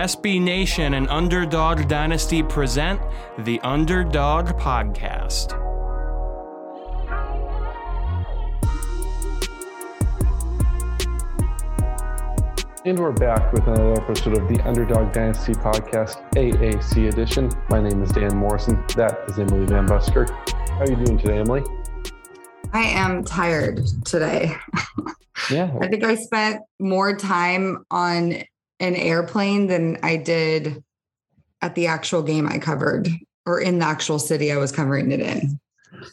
SB Nation and Underdog Dynasty present the Underdog Podcast. And we're back with another episode of the Underdog Dynasty Podcast, AAC edition. My name is Dan Morrison. That is Emily Van Busker. How are you doing today, Emily? I am tired today. Yeah. I think I spent more time on an airplane than I did at the actual game I covered or in the actual city I was covering it in.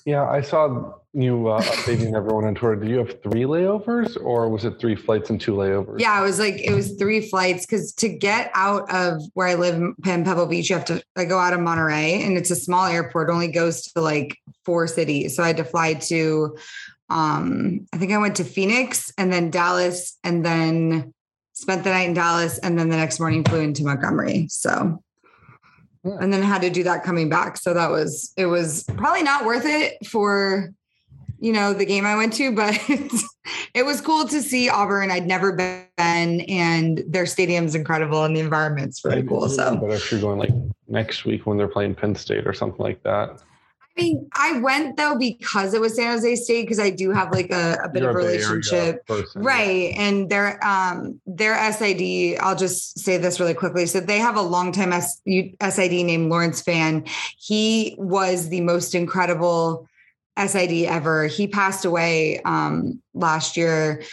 Yeah, I saw you uh, updating everyone on Twitter. Do you have three layovers or was it three flights and two layovers? Yeah, it was like it was three flights because to get out of where I live in Pebble Beach, you have to I go out of Monterey and it's a small airport, only goes to like four cities. So I had to fly to um I think I went to Phoenix and then Dallas and then spent the night in Dallas and then the next morning flew into Montgomery. So Yeah. and then had to do that coming back. So that was it was probably not worth it for you know the game I went to, but it was cool to see Auburn. I'd never been and their stadium's incredible and the environment's really cool. So But if you're going like next week when they're playing Penn State or something like that. I mean, I went though because it was San Jose State because I do have like a, a bit you're of a relationship. person. Right. And their um their SID, I'll just say this really quickly. So they have a longtime S- SID named Lawrence Fan. He was the most incredible SID ever. He passed away um last year.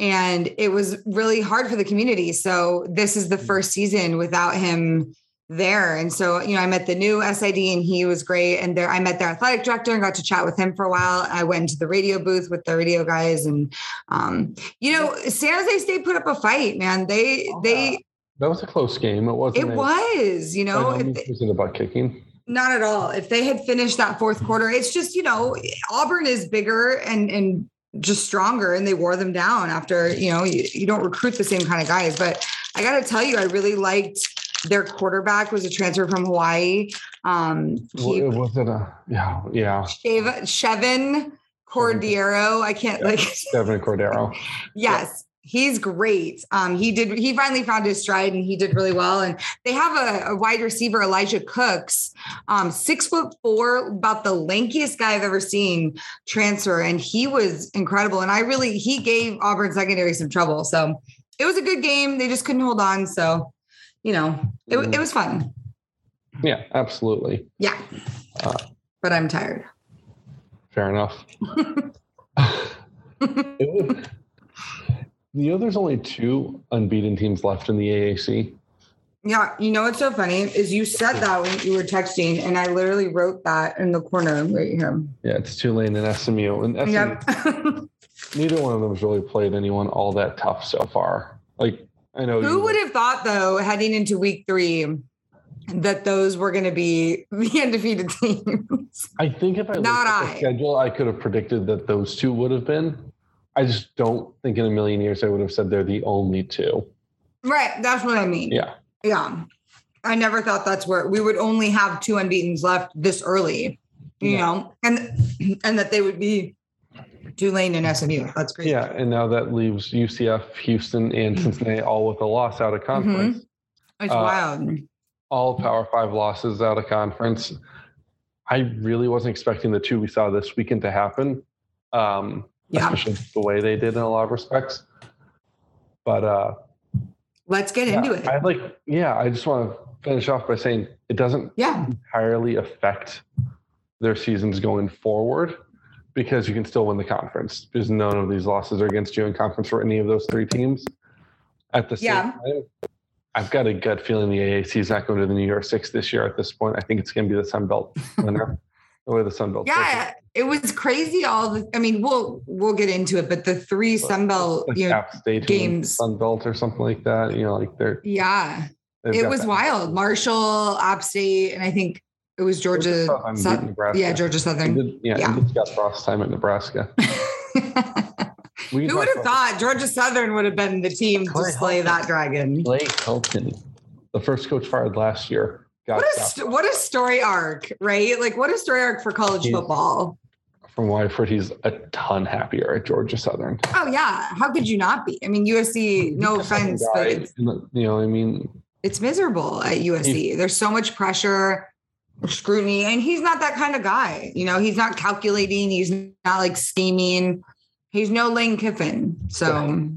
And it was really hard for the community. So this is the first season without him there. And so, you know, I met the new SID and he was great. And there I met their athletic director and got to chat with him for a while. I went into the radio booth with the radio guys and um, you know, San Jose State put up a fight, man. They they That was a close game. It wasn't. it a- was, you know, no if means they- was it about kicking? not at all. If they had finished that fourth quarter, it's just, you know, Auburn is bigger and and just stronger and they wore them down after, you know, you, you don't recruit the same kind of guys. But I gotta tell you, I really liked their quarterback was a transfer from Hawaii. Um he it wasn't a yeah yeah. Chevan Cordeiro. I can't like Devin Cordero. Yes, he's great. Um, he did. He finally found his stride, and he did really well. And they have a, a wide receiver, Elijah Cooks, um, six foot four, about the lankiest guy I've ever seen transfer, and he was incredible. And I really, he gave Auburn secondary some trouble. So it was a good game. They just couldn't hold on. So, you know, it, it was fun. Yeah, absolutely. Yeah, Uh, but I'm tired. Fair enough. You know, there's only two unbeaten teams left in the AAC. Yeah, you know what's so funny is you said that when you were texting, and I literally wrote that in the corner right here. Yeah, it's Tulane and SMU, and SMU, Yep. neither one of them has really played anyone all that tough so far. Like I know Who would have thought, though, heading into week three, that those were going to be the undefeated teams? I think if I looked Not at the I. schedule, I could have predicted that those two would have been. I just don't think in a million years I would have said they're the only two. right. That's what I mean. Yeah. Yeah. I never thought that's where we would only have two unbeatens left this early, you Yeah. know, and and that they would be Tulane and SMU. That's great. Yeah, and now that leaves UCF, Houston, and Cincinnati all with a loss out of conference. It's Uh, wild. all Power Five losses out of conference. I really wasn't expecting the two we saw this weekend to happen, um, Yeah. especially the way they did in a lot of respects. But uh, Let's get yeah, into it. I like, yeah, I just want to finish off by saying it doesn't yeah. entirely affect their seasons going forward because you can still win the conference because none of these losses are against you in conference for any of those three teams. At the same Yeah. time, I've got a gut feeling the AAC is not going to the New Year Six this year. At this point, I think it's going to be the Sun Belt winner. the way the Sun Belt. Yeah, it was crazy. All the, I mean, we'll we'll get into it, but the three Sunbelt, like you know, games. Sun Belt or something like that. You know, like they're yeah, It was that. wild. Marshall, App State, and I think it was Georgia. Southern beat South- yeah, Georgia Southern. did- yeah, Yeah. he did Scott Frost time at Nebraska. Who would have thought Georgia Southern would have been the team to Clay slay Helton. that dragon? Blake Helton, the first coach fired last year. got What a st- what a story arc, right? Like what a story arc for college He's- football. from what I've heard, he's a ton happier at Georgia Southern. Oh yeah, how could you not be? I mean, USC. No offense, but it's You know, I mean, it's miserable at USC. There's so much pressure, scrutiny, and he's not that kind of guy. You know, he's not calculating. He's not like scheming. He's no Lane Kiffin. So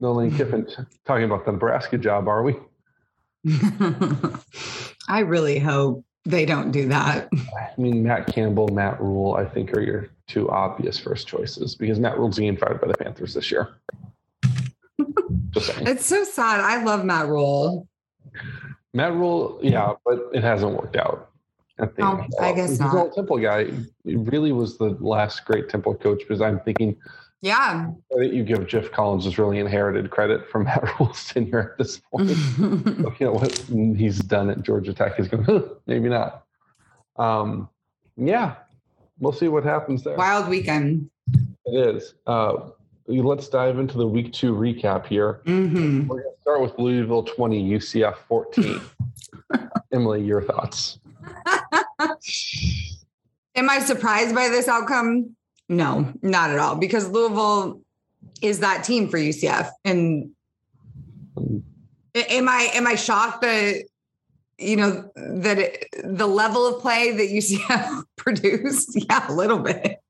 no Lane Kiffin talking about the Nebraska job, are we? I really hope they don't do that. I mean, Matt Campbell, Matt Rhule, I think are your two obvious first choices because Matt Rhule's getting fired by the Panthers this year. Just. It's so sad. I love Matt Rhule. Matt Rhule, yeah, but it hasn't worked out. End. I guess He's not. old Temple guy. Really was the last great Temple coach because I'm thinking Yeah. credit you give Geoff Collins is really inherited credit from Matt Rhule's tenure at this point. you know what he's done at Georgia Tech is going huh, maybe not. Um, yeah, we'll see what happens there. Wild weekend. It is. Uh, let's dive into the week two recap here. hmm We're going to start with Louisville 20, UCF 14. Emily, your thoughts? Am I surprised by this outcome? No, not at all. Because Louisville is that team for UCF. And am I am I shocked that you know that it, the level of play that UCF produced? Yeah, a little bit.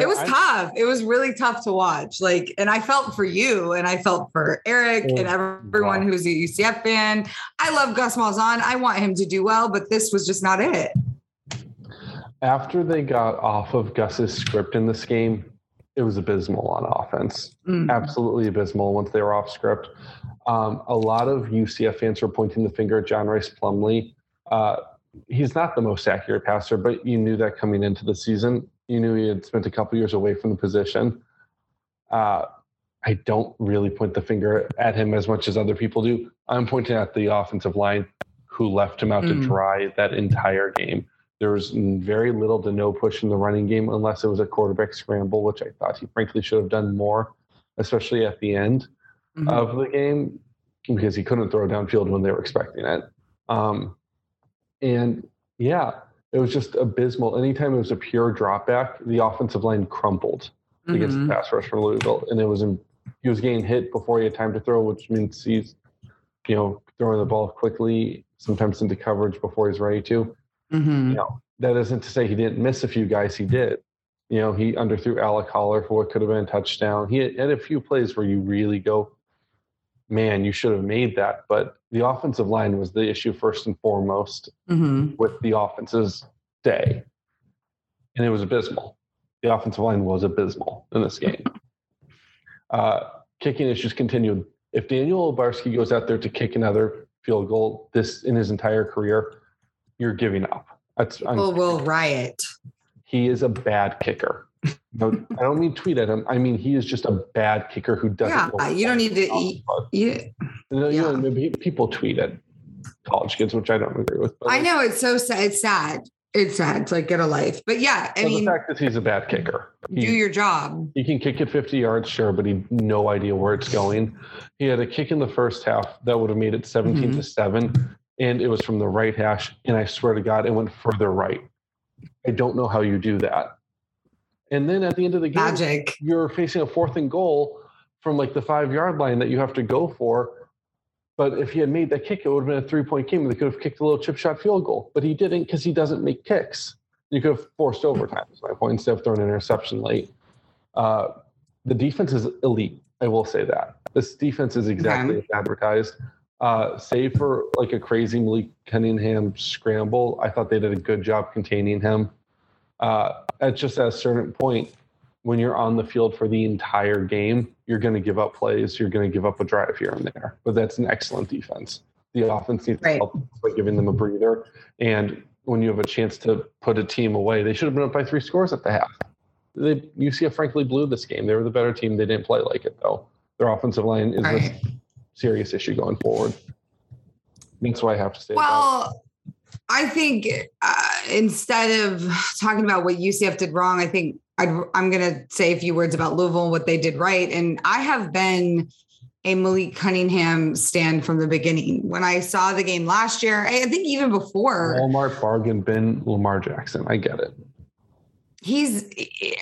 It was I- tough. It was really tough to watch. Like, and I felt for you, and I felt for Eric Oh, and everyone wow. who's a UCF fan. I love Gus Malzahn. I want him to do well, but this was just not it. After they got off of Gus's script in this game, it was abysmal on offense. Mm. Absolutely abysmal once they were off script. Um, a lot of UCF fans were pointing the finger at John Rhys Plumlee. Uh, he's not the most accurate passer, but you knew that coming into the season. You knew he had spent a couple years away from the position. Uh, I don't really point the finger at him as much as other people do. I'm pointing at the offensive line who left him out Mm. to dry that entire game. There was very little to no push in the running game unless it was a quarterback scramble, which I thought he frankly should have done more, especially at the end Mhm. of the game because he couldn't throw downfield when they were expecting it. Um, and yeah, it was just abysmal. Anytime it was a pure drop back, the offensive line crumpled against Mhm. the pass rush from Louisville, and it was in, he was getting hit before he had time to throw, which means he's you know throwing the ball quickly, sometimes into coverage before he's ready to. Mhm. You know that isn't to say he didn't miss a few guys. He did. You know he underthrew Alec Holler for what could have been a touchdown. He had, had a few plays where you really go, man, you should have made that. But the offensive line was the issue first and foremost Mhm. with the offense's day. And it was abysmal. The offensive line was abysmal in this game. Uh, kicking issues continued. If Daniel Obarski goes out there to kick another field goal this in his entire career, you're giving up. That's I'm, will riot. he is a bad kicker. No, I don't mean tweet at him. I mean he is just a bad kicker who doesn't. Yeah, you don't need to eat-. Yeah, You know, you know, maybe people tweet at college kids, which I don't agree with. but I know it's so sad. It's sad. It's sad to like get a life. But yeah, I well, mean, the fact that he's a bad kicker. do your job. He can kick it 50 yards, sure, but he no idea where it's going. He had a kick in the first half that would have made it 17 to mm-hmm. 7, and it was from the right hash. And I swear to God, it went further right. I don't know how you do that. And then at the end of the game, Magic. you're facing a fourth and goal from like the five yard line that you have to go for. But if he had made that kick, it would have been a three point game. They could have kicked a little chip shot field goal, but he didn't because he doesn't make kicks. You could have forced overtime, is my point, instead of throwing an interception late. Uh, the defense is elite. I will say that. This defense is exactly as advertised. Uh, save for like a crazy Malik Cunningham scramble, I thought they did a good job containing him. Uh, at just at a certain point, when you're on the field for the entire game, you're going to give up plays. You're going to give up a drive here and there. But that's an excellent defense. The offense needs Right. help by giving them a breather. And when you have a chance to put a team away, they should have been up by three scores at the half. They, UCF frankly blew this game. They were the better team. They didn't play like it though. Their offensive line is Right. a serious issue going forward. That's why I have to say. Well, I think uh, instead of talking about what UCF did wrong, I think i am going to say a few words about Louisville and what they did right. And I have been a Malik Cunningham stand from the beginning. When I saw the game last year, I think even before Walmart bargain bin Lamar Jackson. I get it. He's,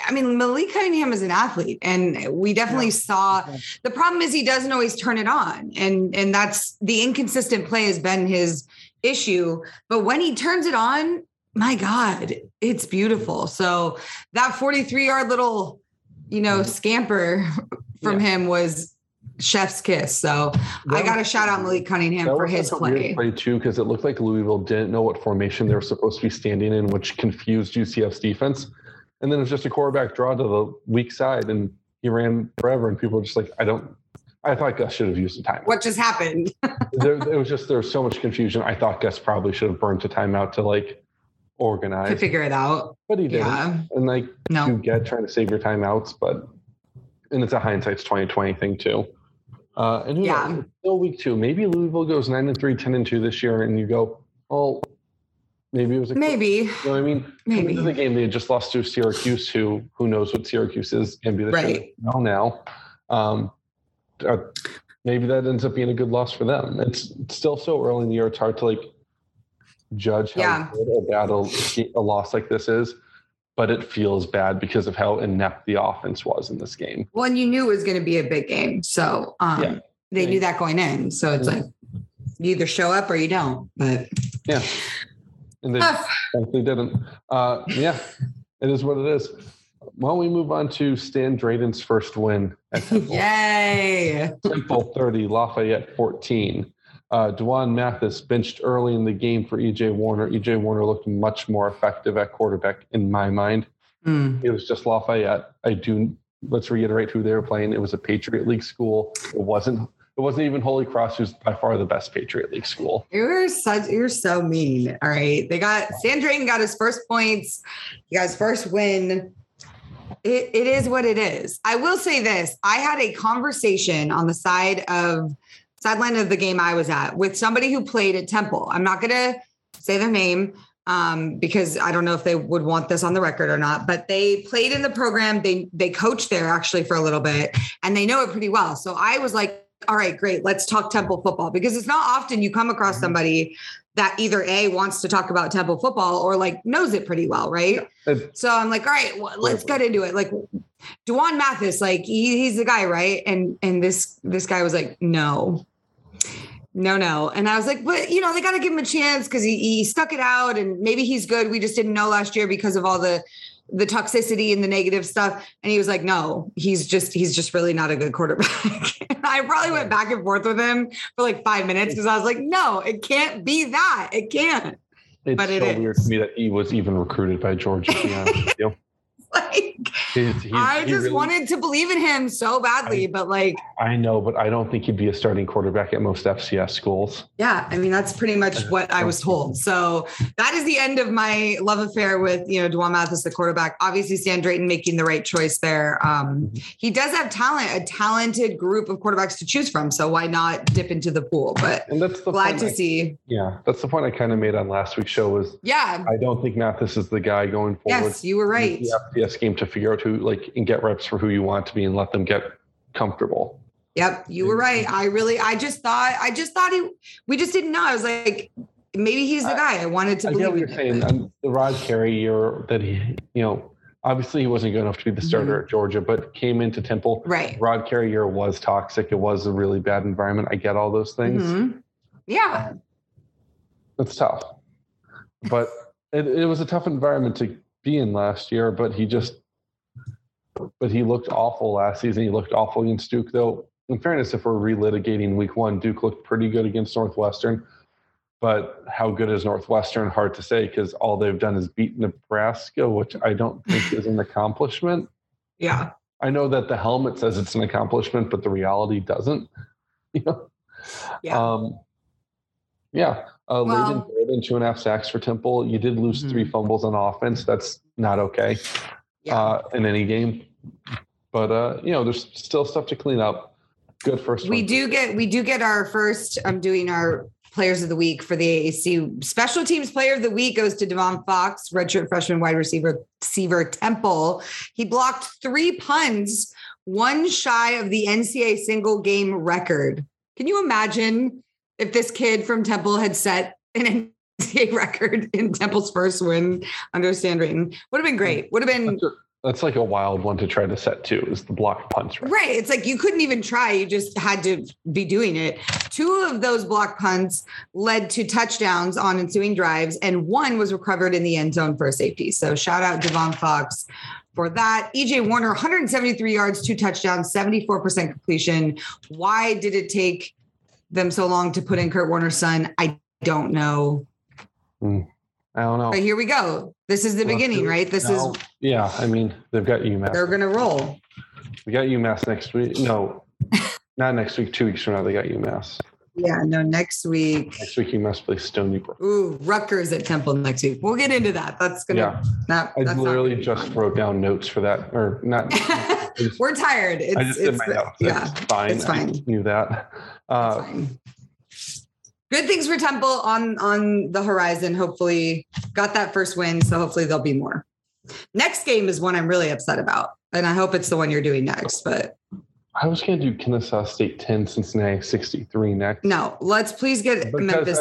I mean, Malik Cunningham is an athlete, and we definitely yeah. saw. The problem is he doesn't always turn it on, and and that's the inconsistent play has been his issue. But when he turns it on, my God, it's beautiful. So that 43 yard little, you know, mm-hmm. scamper from yeah. him was chef's kiss. So that I got to shout out Malik Cunningham for his play. play too, because it looked like Louisville didn't know what formation they were supposed to be standing in, which confused UCF's defense. And then it was just a quarterback draw to the weak side, and he ran forever. And people were just like, I don't. I thought Gus should have used the timeout. What just happened? there, it was just there was so much confusion. I thought Gus probably should have burned a timeout to like organize to figure it out. But he didn't. Yeah. And like no. you get trying to save your timeouts, but and it's a hindsight's 2020 thing too. Uh, and yeah, knows, still week two. Maybe Louisville goes nine and three, 10 and two this year, and you go, oh, maybe it was a maybe. You know what I mean? Maybe the game they had just lost to Syracuse, who who knows what Syracuse is and be the right now. Now, um, uh, maybe that ends up being a good loss for them. It's, it's still so early in the year; it's hard to like judge how yeah. good or bad a, a loss like this is but it feels bad because of how inept the offense was in this game. Well, and you knew it was going to be a big game. So um, yeah. they yeah. knew that going in. So it's like you either show up or you don't. But yeah. And they frankly didn't. Uh, yeah, it is what it is. Why don't we move on to Stan Drayton's first win at Temple? Yay! Temple 30, Lafayette 14. Uh, D'Wan Mathis benched early in the game for EJ Warner. EJ Warner looked much more effective at quarterback in my mind. Mm. It was just Lafayette. I do. Let's reiterate who they were playing. It was a Patriot League school. It wasn't. It wasn't even Holy Cross, who's by far the best Patriot League school. You're such. You're so mean. All right, they got Stan got his first points. He got his first win. It, it is what it is. I will say this. I had a conversation on the side of sideline of the game I was at with somebody who played at Temple. I'm not going to say their name um, because I don't know if they would want this on the record or not, but they played in the program. They they coached there actually for a little bit and they know it pretty well. So I was like, all right, great. Let's talk Temple football because it's not often you come across mm-hmm. somebody that either A wants to talk about Temple football or like knows it pretty well, right? So I'm like, all right, well, let's get into it. Like D'Wan Mathis, like he, he's the guy, right? And and this this guy was like, no, no, no. And I was like, but you know, they got to give him a chance because he, he stuck it out, and maybe he's good. We just didn't know last year because of all the the toxicity and the negative stuff. And he was like, no, he's just he's just really not a good quarterback. I probably went back and forth with him for like five minutes because I was like, no, it can't be that. It can't. It's but so it weird to me that he was even recruited by Georgia. To like I just really, wanted to believe in him so badly, I, but like I know, but I don't think he'd be a starting quarterback at most FCS schools. Yeah, I mean that's pretty much what I was told. So that is the end of my love affair with you know D'Wan Mathis, the quarterback. Obviously, Stan Drayton making the right choice there. Um, mm-hmm. he does have talent, a talented group of quarterbacks to choose from. So why not dip into the pool? But and that's the glad to I, see. Yeah, that's the point I kind of made on last week's show. Was yeah, I don't think Mathis is the guy going forward. Yes, you were right. FCS game to figure out who like and get reps for who you want to be and let them get comfortable. Yep, you were right. I really, I just thought, I just thought he, we just didn't know. I was like, maybe he's the guy. I wanted to. I get what you're saying. Um, the Rod Carey year that he, you know, obviously he wasn't good enough to be the starter mm-hmm. at Georgia, but came into Temple. Right. Rod Carey year was toxic. It was a really bad environment. I get all those things. Mm-hmm. Yeah. It's tough, but it, it was a tough environment to be in last year. But he just but he looked awful last season. He looked awful against Duke, though. In fairness, if we're relitigating week one, Duke looked pretty good against Northwestern. But how good is Northwestern? Hard to say because all they've done is beat Nebraska, which I don't think is an accomplishment. Yeah. I know that the helmet says it's an accomplishment, but the reality doesn't. You know? Yeah. Um, yeah. Uh, well, Layden two and a half sacks for Temple. You did lose mm-hmm. three fumbles on offense. That's not okay yeah. uh, in any game. But uh, you know, there's still stuff to clean up. Good first. We do get we do get our first. I'm doing our players of the week for the AAC. Special teams player of the week goes to Devon Fox, redshirt freshman wide receiver, receiver Temple. He blocked three punts, one shy of the NCAA single game record. Can you imagine if this kid from Temple had set an NCAA record in Temple's first win under Stan Drayton? Would have been great. Would have been That's like a wild one to try to set too, is the block punch. Right? Right. It's like you couldn't even try. You just had to be doing it. Two of those block punts led to touchdowns on ensuing drives, and one was recovered in the end zone for a safety. So shout out Devon Fox for that. EJ Warner, 173 yards, two touchdowns, 74% completion. Why did it take them so long to put in Kurt Warner's son? I don't know. Hmm. I don't know. But here we go. This is the Well, beginning, right? This No. is yeah. I mean, they've got UMass. they're gonna roll. We got UMass next week. No, not next week. Two weeks from now, they got UMass. Yeah, no, next week. Next week, UMass plays Stony Brook. Ooh, Rutgers at Temple next week. We'll get into that. That's gonna Yeah, not I literally just wrote down notes for that, or not. Just, We're tired. It's, I just did it's my notes. yeah, it's fine. it's fine. I knew that. Uh, fine. Good things for Temple on on the horizon. Hopefully, got that first win, so hopefully there'll be more. Next game is one I'm really upset about, and I hope it's the one you're doing next. But I was going to do Kennesaw State 10, Cincinnati 63 next. no, let's please get Because Memphis.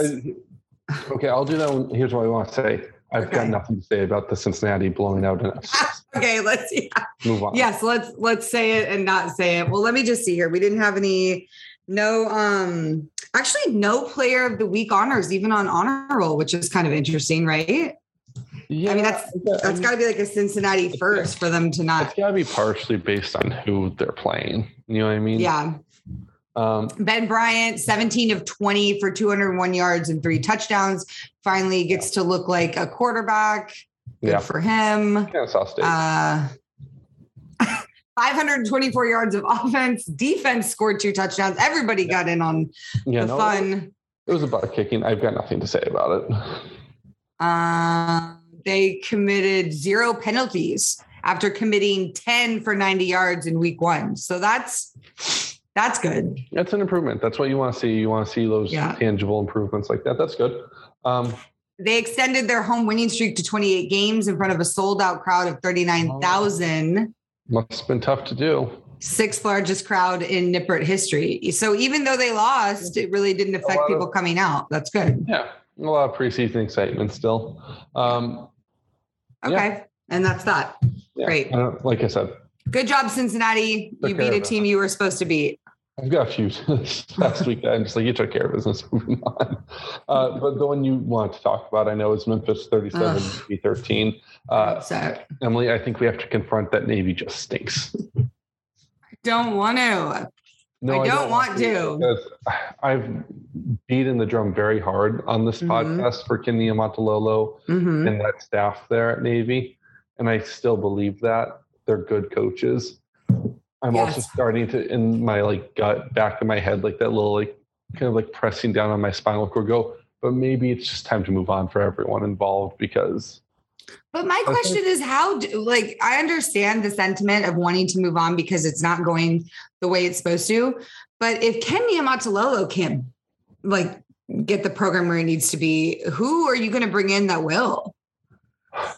I- okay, I'll do that one. Here's what I want to say. I've Okay. got nothing to say about the Cincinnati blowing out FCS. okay, let's yeah. Move on. yes let's let's say it and not say it well let me just see here we didn't have any no um actually no player of the week honors even on honor roll which is kind of interesting right Yeah, i mean that's that's got to be like a cincinnati first for them to not. It's got to be partially based on who they're playing. You know what I mean? yeah Um, ben bryant 17 of 20 for 201 yards and three touchdowns finally gets to look like a quarterback good yeah. for him Kennesaw State. Uh, 524 yards of offense. Defense scored two touchdowns. Everybody got in on yeah, the no, fun. It was about kicking. I've got nothing to say about it. Uh, they committed zero penalties after committing 10 for 90 yards in week one. So that's that's good. That's an improvement. That's what you want to see. You want to see those Yeah. tangible improvements like that. That's good. Um, They extended their home winning streak to 28 games in front of a sold out crowd of 39,000. must have been tough to do. Sixth largest crowd in Nippert history. So even though they lost, it really didn't affect lot of- people coming out. That's good. Yeah, a lot of preseason excitement still. Um, Okay. Yeah. And that's that. yeah, Great. I like I said, Good job, Cincinnati. Took You beat a of team you were supposed to beat. I've got a few last week that I'm just like, you took care of business. Moving on. Uh, but the one you want to talk about, I know, is Memphis 37 Ugh. 13. Uh, so Emily, I think we have to confront that Navy just stinks. I don't want to. No, I don't want to. I've beaten the drum very hard on this Mhm. podcast for Ken Niumatalolo Mhm. and that staff there at Navy. And I still believe that they're good coaches. I'm also starting to, in my like gut, back of my head, like that little, like kind of like pressing down on my spinal cord, go, but maybe it's just time to move on for everyone involved because But my question is how do, like I understand the sentiment of wanting to move on because it's not going the way it's supposed to. But if Ken Niumatalolo can't like get the program where it needs to be, who are you going to bring in that will?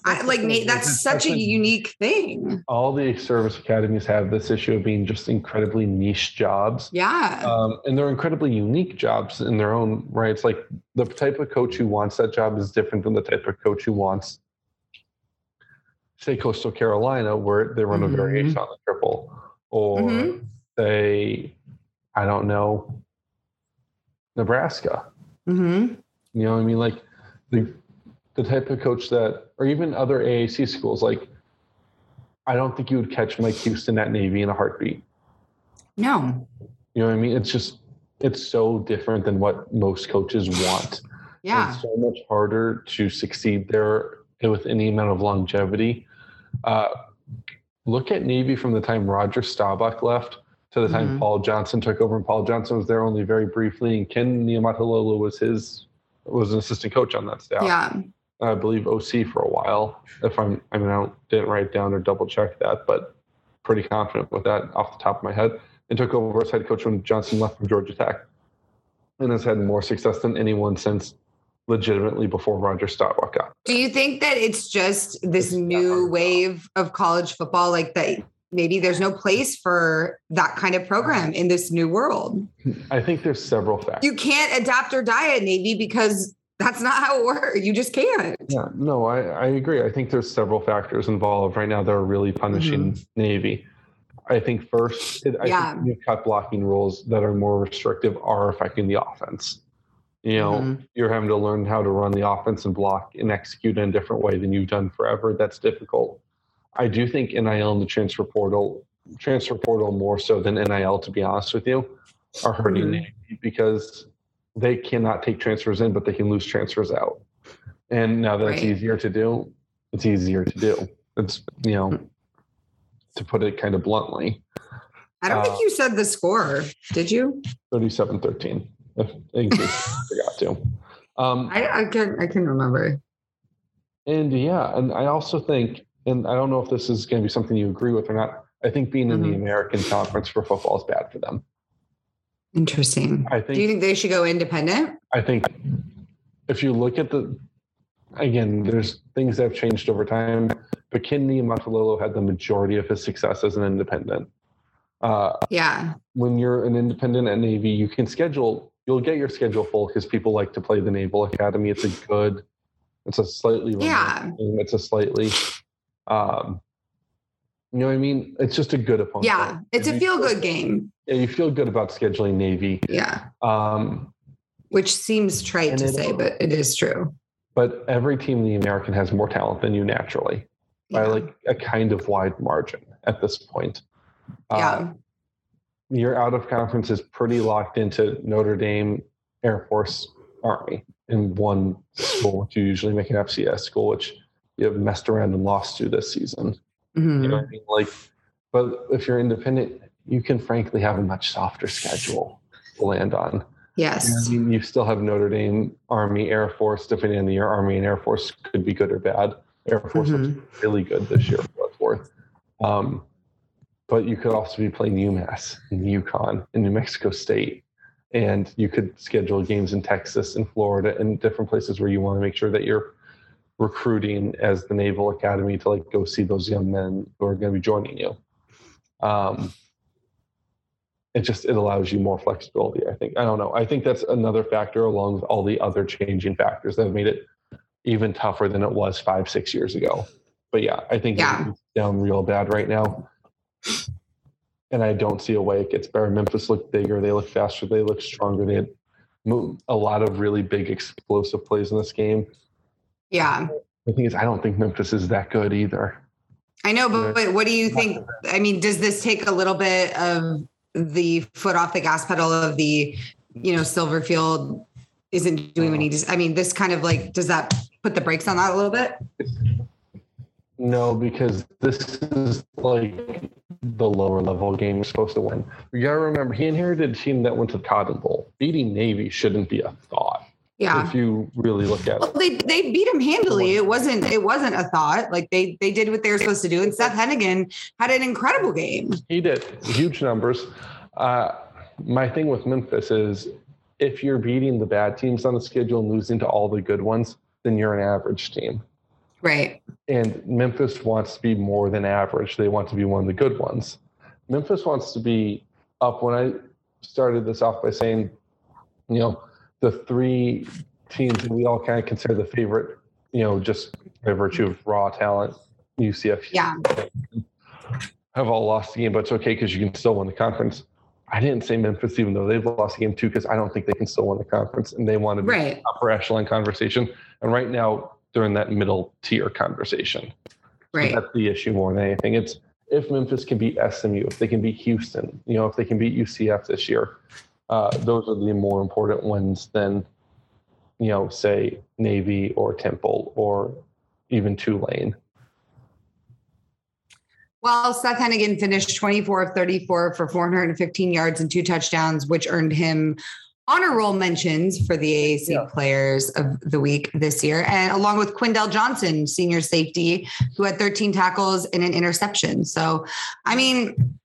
I, like Nate, that's such a unique thing. all the service academies have this issue of being just incredibly niche jobs. Yeah. Um, and they're incredibly unique jobs in their own right. It's like the type of coach who wants that job is different than the type of coach who wants, say, Coastal Carolina, where they run Mhm. a variation on the triple, or Mhm. say, I don't know, Nebraska. hmm You know what I mean? Like the the type of coach that, or even other AAC schools, like I don't think you would catch Mike Houston at Navy in a heartbeat. No. You know what I mean? It's just it's so different than what most coaches want. Yeah. It's so much harder to succeed there with any amount of longevity. Uh, look at Navy from the time Roger Staubach left to the time Mhm. Paul Johnson took over, and Paul Johnson was there only very briefly, and Ken Niumatalolo was his was an assistant coach on that staff. Yeah. I believe OC for a while. If I'm, I mean, I don't, didn't write down or double check that, but pretty confident with that off the top of my head. And took over as head coach when Johnson left from Georgia Tech. and has had more success than anyone since legitimately before Roger Staubach got. Do you think that it's just this new wave of college football, like that? Maybe there's no place for that kind of program in this new world. I think there's several factors. You can't adapt or die at Navy because that's not how it works. You just can't. Yeah, no, I, I agree. I think there's several factors involved right now that are really punishing mm-hmm. Navy. I think first, it, I yeah. think new cut blocking rules that are more restrictive are affecting the offense. You know, mm-hmm. you're having to learn how to run the offense and block and execute in a different way than you've done forever. That's difficult. I do think NIL and the transfer portal, transfer portal more so than NIL, to be honest with you, are hurting mm-hmm. Because they cannot take transfers in, but they can lose transfers out. And now that right. it's easier to do, it's easier to do. It's, you know, to put it kind of bluntly. I don't uh, think you said the score, did you? 37 13, in case I forgot to. Um, I, I, can I can remember. And yeah, and I also think, and I don't know if this is going to be something you agree with or not. I think being mm-hmm. in the mm-hmm. American Conference for football is bad for them. Interesting. I think, Do you think they should go independent? I think if you look at the, again, there's things that have changed over time, but Ken Niumatalolo had the majority of his success as an independent. Uh, yeah. When you're an independent at Navy, you can schedule, you'll get your schedule full because people like to play the Naval Academy. It's a good, it's a slightly, yeah. It's a slightly, um, you know what I mean? It's just a good opponent. Yeah, it's a feel good game. Yeah, you feel good about scheduling Navy. Yeah. Um, Which seems trite to say, but it is true. But every team in the American has more talent than you naturally yeah. by like a kind of wide margin at this point. Yeah. Uh, your out of conference is pretty locked into Notre Dame, Air Force, Army in one school, which you usually make an FCS school, which you have messed around and lost to this season. Mm-hmm. You know what I mean? Like, but if you're independent, you can frankly have a much softer schedule to land on. Yes. I mean, you still have Notre Dame, Army, Air Force, depending on the year. Army and Air Force could be good or bad. Air Force mm-hmm. was really good this year for worth. Um, but you could also be playing UMass and UConn and New Mexico State. And you could schedule games in Texas and Florida and different places where you want to make sure that you're recruiting as the Naval Academy to like go see those young men who are going to be joining you. Um, it just it allows you more flexibility. I think I don't know. I think that's another factor along with all the other changing factors that have made it even tougher than it was five six years ago. But yeah, I think yeah. it's down real bad right now. And I don't see a way it gets better. Memphis looked bigger. They look faster. They look stronger. They had a lot of really big explosive plays in this game. Yeah. The thing is, I don't think Memphis is that good either. I know, but, but what do you think? I mean, does this take a little bit of the foot off the gas pedal of the, you know, Silverfield isn't doing what he does? I mean, this kind of like, does that put the brakes on that a little bit? No, because this is like the lower level game you're supposed to win. You gotta remember, he inherited a team that went to the Cotton Bowl. Beating Navy shouldn't be a thought. Yeah. If you really look at well, it. They they beat him handily. It wasn't it wasn't a thought. Like they they did what they were supposed to do. And Seth Henigan had an incredible game. He did. Huge numbers. Uh, my thing with Memphis is if you're beating the bad teams on the schedule and losing to all the good ones, then you're an average team. Right. And Memphis wants to be more than average. They want to be one of the good ones. Memphis wants to be up. When I started this off by saying, you know, the three teams that we all kind of consider the favorite, you know, just by virtue of raw talent, UCF, yeah, have all lost the game, but it's okay because you can still win the conference. I didn't say Memphis, even though they've lost the game too, because I don't think they can still win the conference, and they want to be right. upper echelon conversation. And right now, they're that middle tier conversation. Right. So that's the issue more than anything. It's if Memphis can beat SMU, if they can beat Houston, you know, if they can beat UCF this year, uh, those are the more important ones than, you know, say Navy or Temple or even Tulane. Well, Seth Henigan finished 24 of 34 for 415 yards and two touchdowns, which earned him honor roll mentions for the AAC yeah. players of the week this year, and along with Quindell Johnson, senior safety, who had 13 tackles and an interception. So, I mean,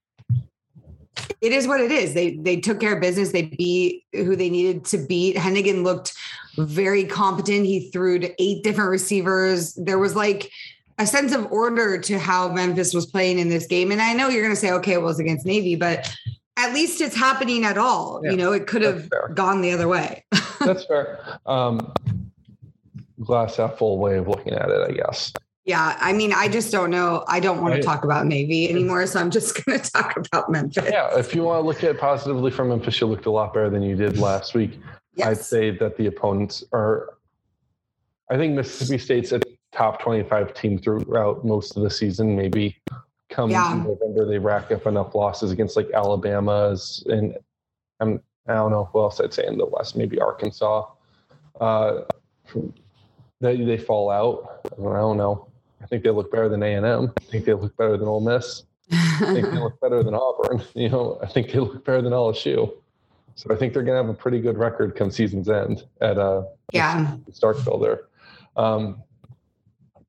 it is what it is. They they took care of business. They beat who they needed to beat. Henigan looked very competent. He threw to eight different receivers. There was like a sense of order to how Memphis was playing in this game. And I know you're going to say, okay, it was against Navy, but at least it's happening at all. Yeah, you know, it could have gone the other way. that's fair. Um, glass half full way of looking at it, I guess. Yeah, I mean, I just don't know. I don't want to talk about Navy anymore, so I'm just going to talk about Memphis. Yeah, if you want to look at it positively from Memphis, you looked a lot better than you did last week. Yes. I'd say that the opponents are. I think Mississippi State's a top 25 team throughout most of the season. Maybe come Yeah. November, they rack up enough losses against like Alabama's and I'm, I don't know who else I'd say in the West, maybe Arkansas. Uh, they, they fall out. I don't know. I think they look better than A&M. I think they look better than Ole Miss. I think they look better than Auburn. You know, I think they look better than LSU. So I think they're going to have a pretty good record come season's end at uh, yeah. Starkville there. Um,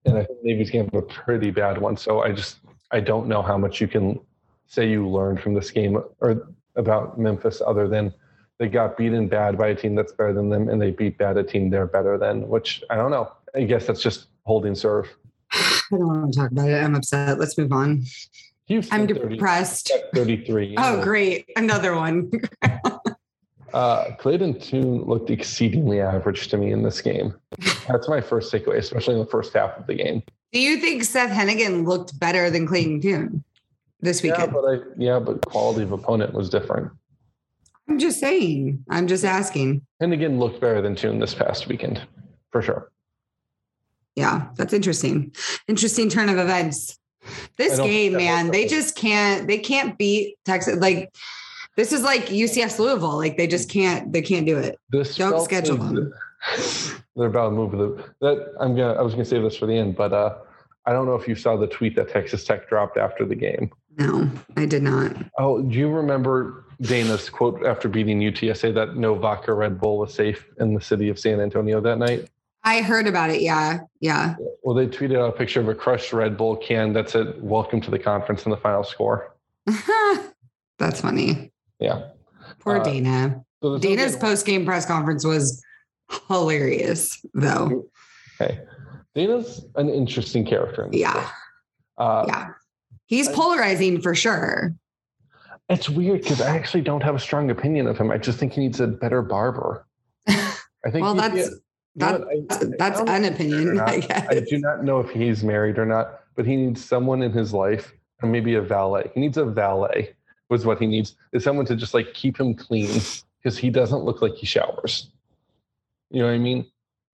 and I think Navy's going to have a pretty bad one. So I just I don't know how much you can say you learned from this game or about Memphis other than they got beaten bad by a team that's better than them and they beat bad a team they're better than, which I don't know. I guess that's just holding serve. I don't want to talk about it. I'm upset. Let's move on. Houston I'm 30 depressed. 33. Oh, know. great. Another one. Uh, Clayton Tune looked exceedingly average to me in this game. That's my first takeaway, especially in the first half of the game. Do you think Seth Henigan looked better than Clayton Tune this Yeah, weekend? but I yeah, but quality of opponent was different. I'm just saying. I'm just asking. Again, looked better than Tune this past weekend, for sure. Yeah, that's interesting. Interesting turn of events. This game, man, they just can't. They can't beat Texas. Like this is like UCF Louisville. Like they just can't. They can't do it. This Don't schedule them. They're about to move the that I'm gonna I was gonna save this for the end, but uh I don't know if you saw the tweet that Texas Tech dropped after the game. No, I did not. Oh, do you remember Dana's quote after beating UTSA that no vodka Red Bull was safe in the city of San Antonio that night? I heard about it. Yeah, yeah. Well, they tweeted out a picture of a crushed Red Bull can that said "Welcome to the conference" in the final score. that's funny. Yeah. Poor Uh, Dana. So Dana's post game press conference was hilarious, though. Hey, Dana's an interesting character. In Yeah. Uh, Yeah, he's I- polarizing for sure. It's weird because I actually don't have a strong opinion of him. I just think he needs a better barber. I think. Well, that's be you know that, I- that's, I an opinion, not. I guess. I do not know if he's married or not, but he needs someone in his life, or maybe a valet. He needs a valet. Was what he needs is someone to just like keep him clean because he doesn't look like he showers. You know what I mean?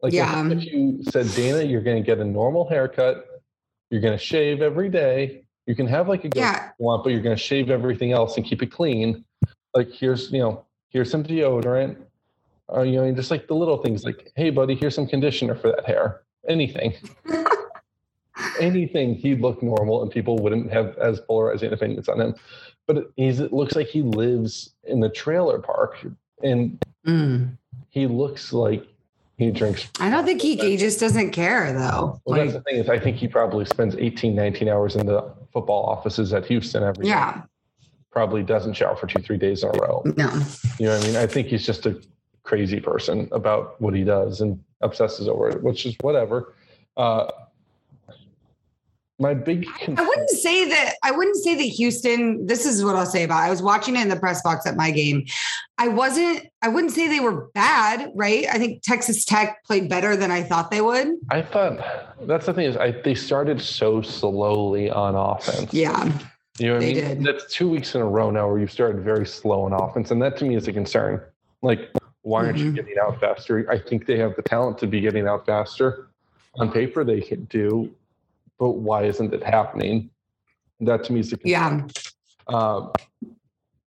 Like if- Yeah. if, you said Dana, you're going to get a normal haircut, you're going to shave every day. You can have like a good Yeah. want, but you're going to shave everything else and keep it clean. Like here's you know here's some deodorant, uh, you know, and just like the little things like hey buddy, here's some conditioner for that hair. Anything, anything, he'd look normal and people wouldn't have as polarizing opinions on him. But he's, it looks like he lives in the trailer park and Mm. He looks like he drinks. I don't think he, he just doesn't care though. Well, that's the thing is, I think he probably spends 18, 19 hours in the football offices at Houston every day. yeah, Probably doesn't shower for two, three days in a row. no. You know what I mean? I think he's just a crazy person about what he does and obsesses over it, which is whatever. Uh, my big I wouldn't say that. I wouldn't say that Houston. This is what I'll say about. It. I was watching it in the press box at my game. I wasn't. I wouldn't say they were bad. Right. I think Texas Tech played better than I thought they would. I thought that's the thing is, I they started so slowly on offense. Yeah. You know what I mean? did. That's two weeks in a row now where you've started very slow on offense. And that to me is a concern. Like, why aren't you Mhm. getting out faster? I think they have the talent to be getting out faster. On paper, they can do, but why isn't it happening? That to me is a concern. Yeah. Um,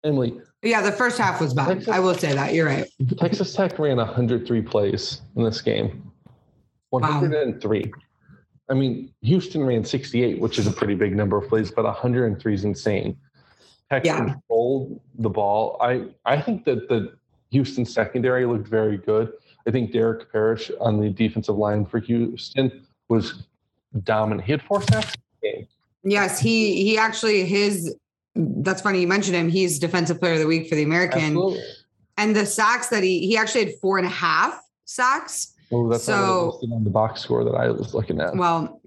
Emily, Yeah. The first half was bad. Texas- I will say that. You're right. Texas Tech ran 103 plays in this game. 103. I mean, Houston ran 68, which is a pretty big number of plays, but 103 is insane. Tech Yeah. controlled the ball. I, I think that the Houston secondary looked very good. I think Derek Parish on the defensive line for Houston was dominant. He had four sacks in the game. Yes. He he actually his that's funny you mentioned him. He's defensive player of the week for the American. Absolutely. And the sacks that he he actually had four and a half sacks. Oh, that's So- on the box score that I was looking at. Well,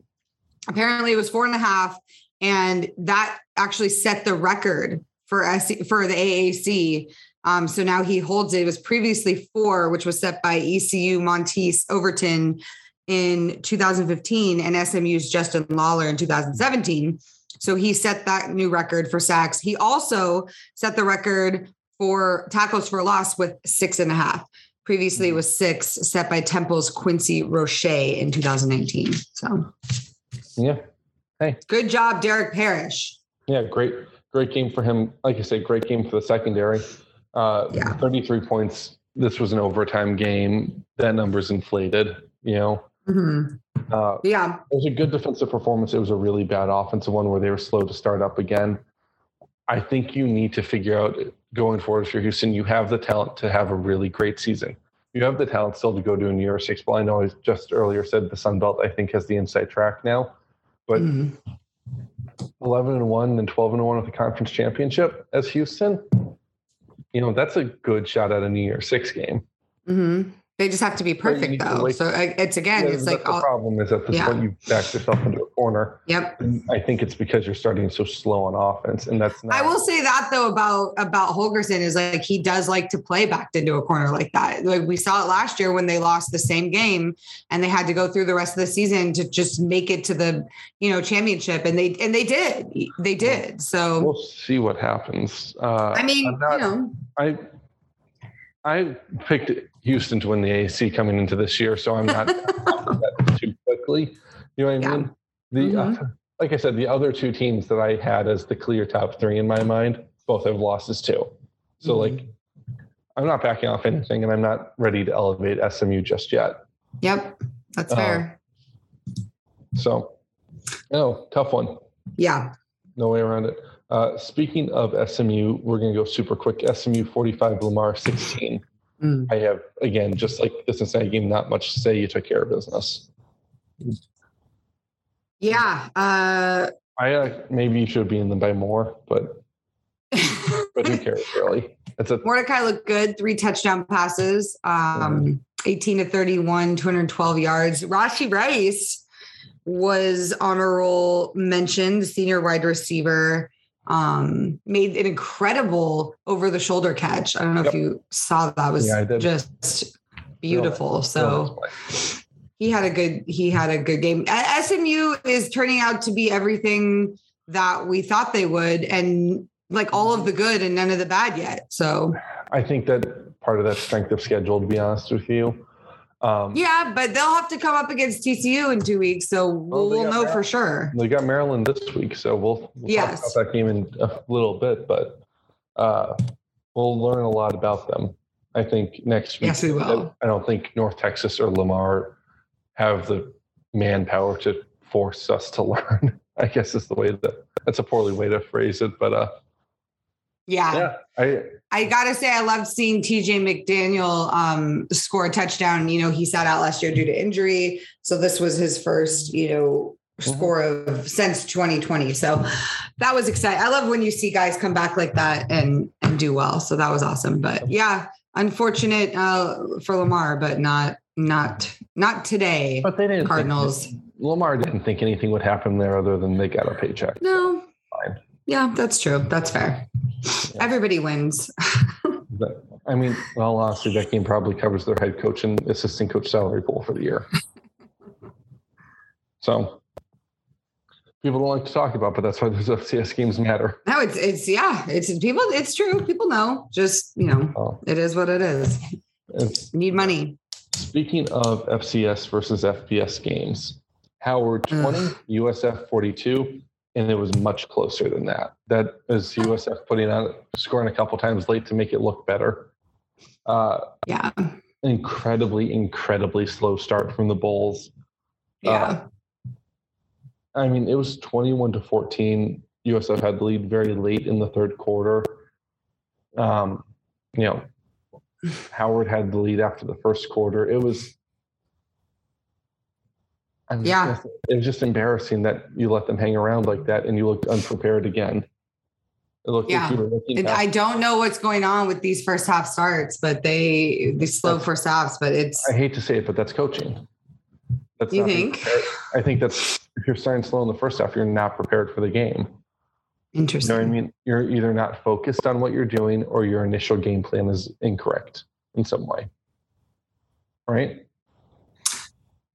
apparently it was four and a half, and that actually set the record for SC, for the AAC. Um, so now he holds it. It was previously four, which was set by ECU Monteith Overton in 2015 and SMU's Justin Lawler in 2017. So he set that new record for sacks. He also set the record for tackles for loss with six and a half. Previously, it was six, set by Temple's Quincy Roche in 2019. So yeah. Hey. Good job, Derek Parish. Yeah, great, great game for him. Like I said, great game for the secondary. Uh, Yeah. 33 points. This was an overtime game. That number's inflated, you know. Mhm. Uh, Yeah. it was a good defensive performance. It was a really bad offensive one where they were slow to start up again. I think you need to figure out going forward for Houston, you have the talent to have a really great season. You have the talent still to go to a New Year's Six Bowl. I know I just earlier said the Sun Belt, I think, has the inside track now, but Mhm. 11 and 1 and 12 and 1 with the conference championship as Houston, you know, that's a good shot at a New Year Six game. Mhm. They just have to be perfect, to though. wait- So it's again, Yeah, it's like, the all, problem is at this Yeah. point you backed yourself into a corner. yep. And I think it's because you're starting so slow on offense, and that's not. I will say that though about about Holgorsen is like he does like to play backed into a corner like that. Like we saw it last year when they lost the same game and they had to go through the rest of the season to just make it to the you know championship and they and they did they did. So We'll see what happens. Uh, I mean not- you know I I picked Houston to win the AC coming into this year, so I'm not too quickly. You know what I Yeah. mean? The Mhm. uh, like I said, the other two teams that I had as the clear top three in my mind, both have losses too. So Mhm. like, I'm not backing off anything, and I'm not ready to elevate SMU just yet. yep that's Uh, fair. So, no, tough one. Yeah. No way around it. Uh, speaking of SMU, we're going to go super quick. SMU 45, Lamar 16. Mm. I have, again, just like the Cincinnati game, not much to say. You took care of business. Yeah. Uh I uh, maybe you should be in them by more, but but who cares really? It's a Mordecai looked good, three touchdown passes, um, 18 to 31, 212 yards. Rashee Rice was on a roll mentioned, senior wide receiver, um, made an incredible over the shoulder catch. I don't know if you saw that, It was Yeah, just beautiful. So so he had a good he had a good game. SMU is turning out to be everything that we thought they would and like all of the good and none of the bad yet. So I think that part of that strength of schedule, to be honest with you. Um, Yeah, but they'll have to come up against TCU in two weeks, so we'll, we'll got know for sure. They got Maryland this week, so we'll, we'll Yes. talk about that game in a little bit, but uh, we'll learn a lot about them. I think next week. Yes, we will. I don't think North Texas or Lamar have the manpower to force us to learn. I guess is the way that that's a poorly way to phrase it, but uh, Yeah. yeah, I I gotta say, I loved seeing TJ McDaniel um, score a touchdown. You know, he sat out last year due to injury, so this was his first, you know, Mhm. score of since 2020. So that was exciting. I love when you see guys come back like that and and do well. So that was awesome. But yeah, unfortunate uh, for Lamar, but not not not today. but they didn't. Cardinals. Think, Lamar didn't think anything would happen there other than they got a paycheck. No. Fine. Yeah, that's true. That's fair. Everybody wins. But, I mean, well, honestly, that game probably covers their head coach and assistant coach salary pool for the year. so people don't like to talk about, but that's why those FCS games matter. No, it's it's yeah, it's people. It's true. People know. Just you know, Oh, it is what it is. it's, need money. speaking of FCS versus FBS games, Howard 20, USF 42, and it was much closer than that. That is USF putting on scoring a couple times late to make it look better. Uh, Yeah, incredibly, incredibly slow start from the Bulls. yeah, I mean, it was 21 to 14. USF had the lead very late in the third quarter. Um, you know, Howard had the lead after the first quarter. It was, I was Yeah. gonna it was just embarrassing that you let them hang around like that and you looked unprepared again. It looked Yeah. like you were looking And at- I don't know what's going on with these first half starts, but they they slow That's- first halves. But it's I hate to say it, but that's coaching. That's You think? I think that's if you're starting slow in the first half, you're not prepared for the game. Interesting. You know what I mean? You're either not focused on what you're doing or your initial game plan is incorrect in some way. Right?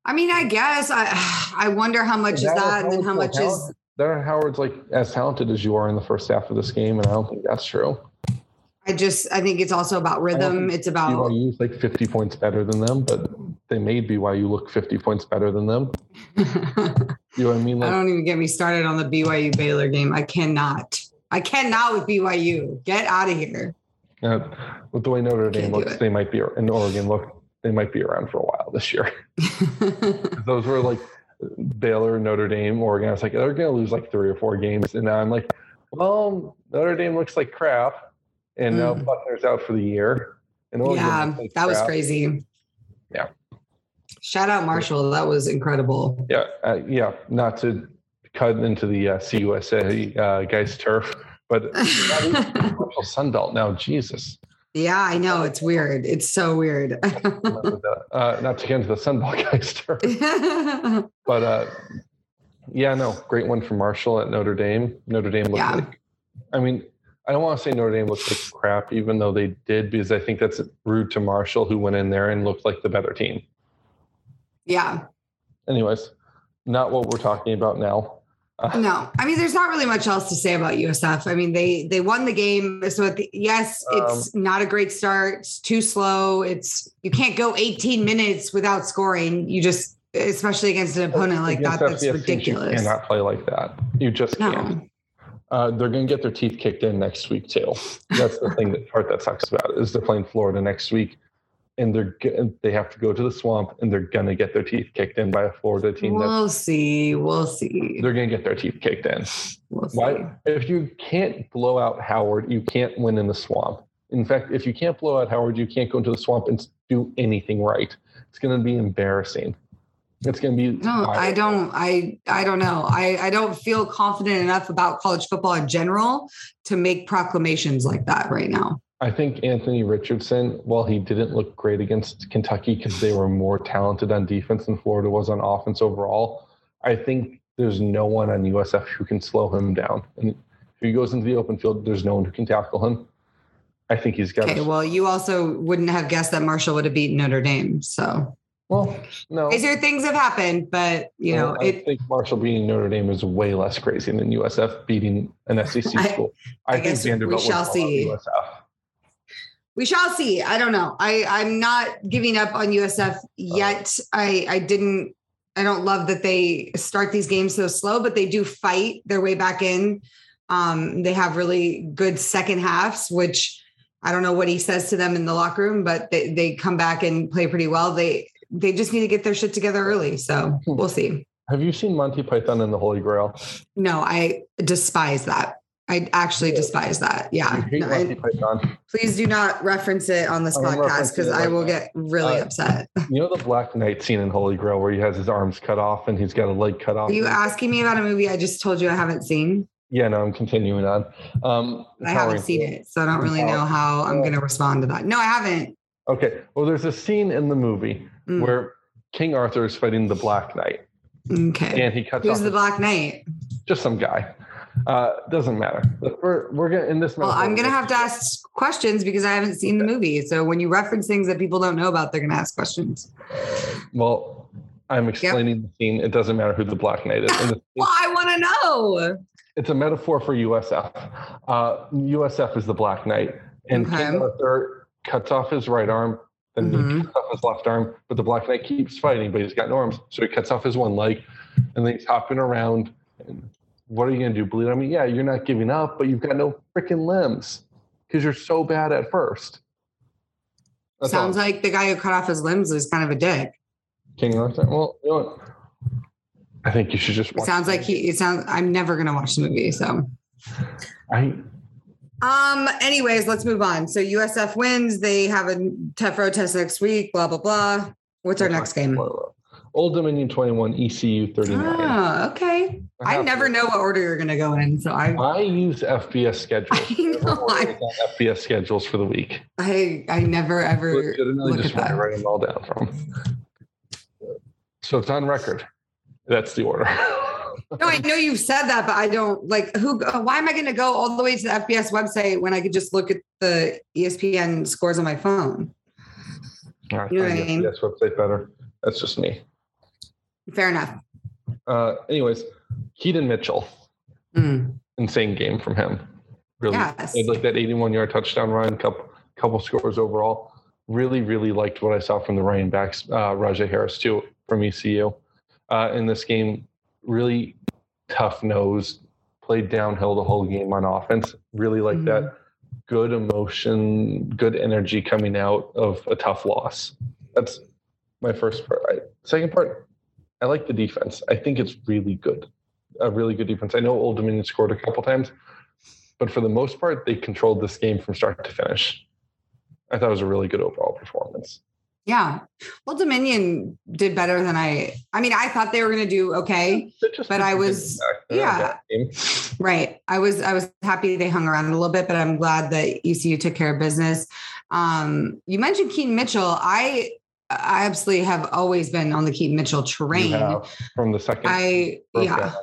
I mean, I guess I I wonder how much is That and then how much is. Darren Howard's like as talented as you are in the first half of this game, and I don't think that's true. I just I think it's also about rhythm. It's about BYU is like 50 points better than them, but they made BYU look 50 points better than them. You know what I mean? I don't even get me started on the BYU Baylor game. I cannot. I cannot with BYU. Get out of here. uh, with the way Notre Dame looks, they might be in Oregon. Look, they might be around for a while this year. Those were like Baylor, Notre Dame, Oregon. I was like, they're going to lose like three or four games, and now I'm like, well, Notre Dame looks like crap, and now Mm. Buchner's out for the year. And Oregon yeah, like that was crazy. Yeah. Shout out Marshall. That was incredible. Yeah, uh, yeah. Not to cut into the uh, CUSA uh, guys turf, but Marshall Sunbelt now. Jesus. Yeah, I know. It's weird. It's so weird. uh, not to get into the Sunbelt guys turf, but uh, yeah, no, great one for Marshall at Notre Dame. Notre Dame looked Yeah. like, I mean, I don't want to say Notre Dame looked like crap, even though they did, because I think that's rude to Marshall, who went in there and looked like the better team. yeah. Anyways, not what we're talking about now. No, I mean, there's not really much else to say about USF. I mean, they they won the game. So at the, yes, it's Um, not a great start. It's too slow. It's you can't go 18 minutes without scoring. You just, especially against an opponent like that, Against that's FCS ridiculous. You cannot play like that. You just can't. No, Uh, they're going to get their teeth kicked in next week too. That's the thing that part that sucks about it is they're playing Florida next week, and they're they have to go to the swamp, and they're going to get their teeth kicked in by a Florida team. We'll see. We'll see. they're going to get their teeth kicked in. We'll see. Why? If you can't blow out Howard, you can't win in the swamp. In fact, if you can't blow out Howard, you can't go into the swamp and do anything right. It's going to be embarrassing. It's going to be. No, I don't. I I don't know. I I don't feel confident enough about college football in general to make proclamations like that right now. I think Anthony Richardson, while he didn't look great against Kentucky because they were more talented on defense than Florida was on offense overall, I think there's no one on USF who can slow him down. And if he goes into the open field, there's no one who can tackle him. I think he's got. Okay, well, you also wouldn't have guessed that Marshall would have beaten Notre Dame. So well, no. crazier things have happened, but you know, I it think Marshall beating Notre Dame is way less crazy than USF beating an SEC I- school. I I, think guess we Vanderbilt shall see. USF. We shall see. I don't know. I I'm not giving up on USF yet. I I didn't. I don't love that they start these games so slow, but they do fight their way back in. Um, they have really good second halves, which I don't know what he says to them in the locker room, but they, they come back and play pretty well. They they just need to get their shit together early. So we'll see. Have you seen Monty Python and the Holy Grail? No, I despise that. I actually despise that. Yeah. No, Python. please do not reference it on this I podcast because I will get really Uh, upset. You know the Black Knight scene in Holy Grail where he has his arms cut off and he's got a leg cut off? Are you asking me about a movie I just told you I haven't seen? yeah, no, I'm continuing on. Um, I haven't seen it, so I don't really know how I'm going to respond to that. No, I haven't. Okay, well, there's a scene in the movie Mm. where King Arthur is fighting the Black Knight Okay. and he cuts Who's off the Black Knight? just some guy. Uh, doesn't matter. We're we're gonna in this. Well, I'm to have to ask questions because I haven't seen the movie. So when you reference things that people don't know about, they're to ask questions. Well, I'm explaining the scene. It doesn't matter who the Black Knight is. Well, I want to know. it's a metaphor for USF. Uh, USF is the Black Knight, and Okay. King Arthur cuts off his right arm, then Mhm. he cuts off his left arm. But the Black Knight keeps fighting, but he's got no arms, so he cuts off his one leg, and then he's hopping around. And what are you going to do? Bleed on me? Yeah, you're not giving up, but you've got no freaking limbs because you're so bad at first. That's all. Sounds like the guy who cut off his limbs is kind of a dick. King Arthur. Well, you know what? I think you should just. It Watch sounds like he. It sounds. I'm never going to watch the movie. So. I Um. Anyways, let's move on. So USF wins. They have a tough road test next week. Blah blah blah. What's our next game? Old Dominion 21, ECU 39. Oh, okay. I have never to. know what order you're going to go in. So I, I use FBS schedules. I know, I- FBS schedules for the week. I, I never ever Legitimately look just at want to write them all down from. So it's on record. That's the order. No, I know you've said that, but I don't like who. Uh, why am I going to go all the way to the FBS website when I could just look at the ESPN scores on my phone? I You know what I mean? FBS website better. That's just me. Fair enough. Uh, anyways, Keaton Mitchell, Mm. insane game from him. Really, Yes. Like that 81 yard touchdown run, couple couple scores overall. Really, really liked what I saw from the running backs, uh, Rahjai Harris too from ECU uh, in this game. Really tough nose, played downhill the whole game on offense. Really like Mhm. that. Good emotion, good energy coming out of a tough loss. That's my first part. Second part, I like the defense. I think it's really good. A really good defense. I know Old Dominion scored a couple times, but for the most part, they controlled this game from start to finish. I thought it was a really good overall performance. Yeah. Well, Dominion did better than I. I mean, I thought they were going to do okay. But I was- back. They're not a yeah. Right. I was I was happy they hung around a little bit, but I'm glad that ECU took care of business. Um, you mentioned Keaton Mitchell. I I absolutely have always been on the Keaton Mitchell train. have from the second I yeah.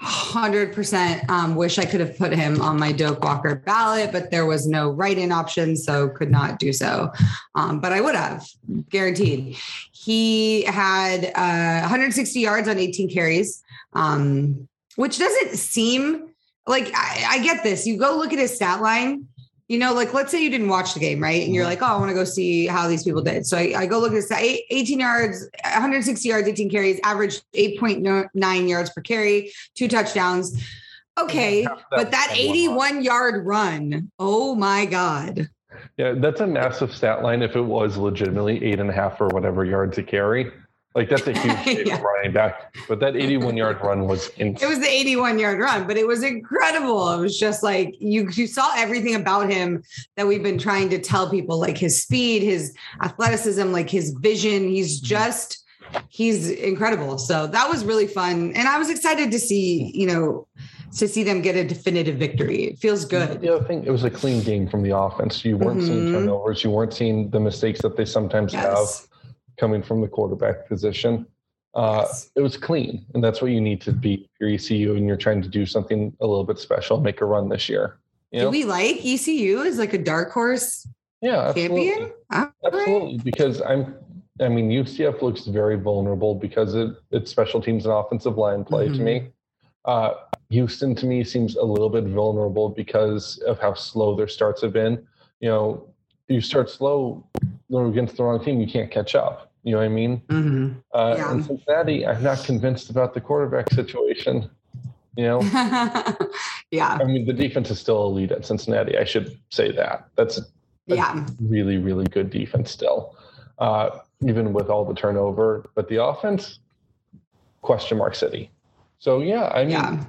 Hundred percent. Um, wish I could have put him on my Doak Walker ballot, but there was no write-in option, so could not do so. Um, but I would have, guaranteed. He had uh, 160 yards on 18 carries, um, which doesn't seem like I, I get this. You go look at his stat line. You know, like let's say you didn't watch the game, right? And you're Mhm. like, oh, I want to go see how these people did. So I, I go look at this 18 yards, 160 yards, 18 carries, average 8.9 yards per carry, two touchdowns. Okay, but that was one run. 81 yard run, oh my God. Yeah, that's a massive stat line if it was legitimately eight and a half or whatever yards a carry. Like that's a huge Yeah. running back. But that 81 yard run was insane. It was the 81 yard run, but it was incredible. It was just like you, you saw everything about him that we've been trying to tell people like his speed, his athleticism, like his vision. He's just, he's incredible. So that was really fun. And I was excited to see, you know, to see them get a definitive victory. It feels good. The other thing, it was a clean game from the offense. You weren't seeing Mhm. turnovers. You weren't seeing the mistakes that they sometimes have Yes. Coming from the quarterback position. Uh, Yes. It was clean, and that's what you need to be your ECU, and you're trying to do something a little bit special, make a run this year. You Do we like ECU as like a dark horse yeah, absolutely. champion? All right. Absolutely, because I'm. I mean, UCF looks very vulnerable because it, it's special teams and offensive line play to Mhm. me. Uh, Houston to me seems a little bit vulnerable because of how slow their starts have been. You know, you start slow against the wrong team, you can't catch up. You know what I mean? Mhm. Uh, Yeah. And Cincinnati, I'm not convinced about the quarterback situation. You know, yeah. I mean, the defense is still elite at Cincinnati. I should say that. That's Yeah. really, really good defense still, uh, even with all the turnover. But the offense, question mark city. So yeah, I mean, Yeah.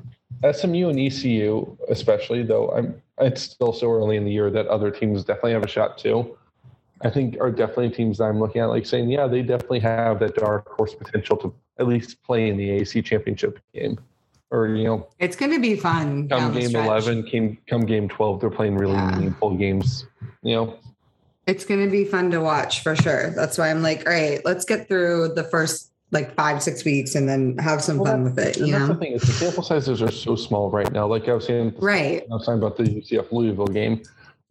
SMU and ECU, especially though, I'm it's still so early in the year that other teams definitely have a shot too. I think are definitely teams that I'm looking at, like saying, yeah, they definitely have that dark horse potential to at least play in the AC championship game, or you know, It's going to be fun. come game eleven, came come game twelve, they're playing really Yeah. meaningful games. You know, It's going to be fun to watch for sure. That's why I'm like, all right, let's get through the first like five, six weeks and then have some Well, fun with it, you that's the thing is the sample sizes are so small right now. Like I was saying, Right. I was talking about the UCF Louisville game.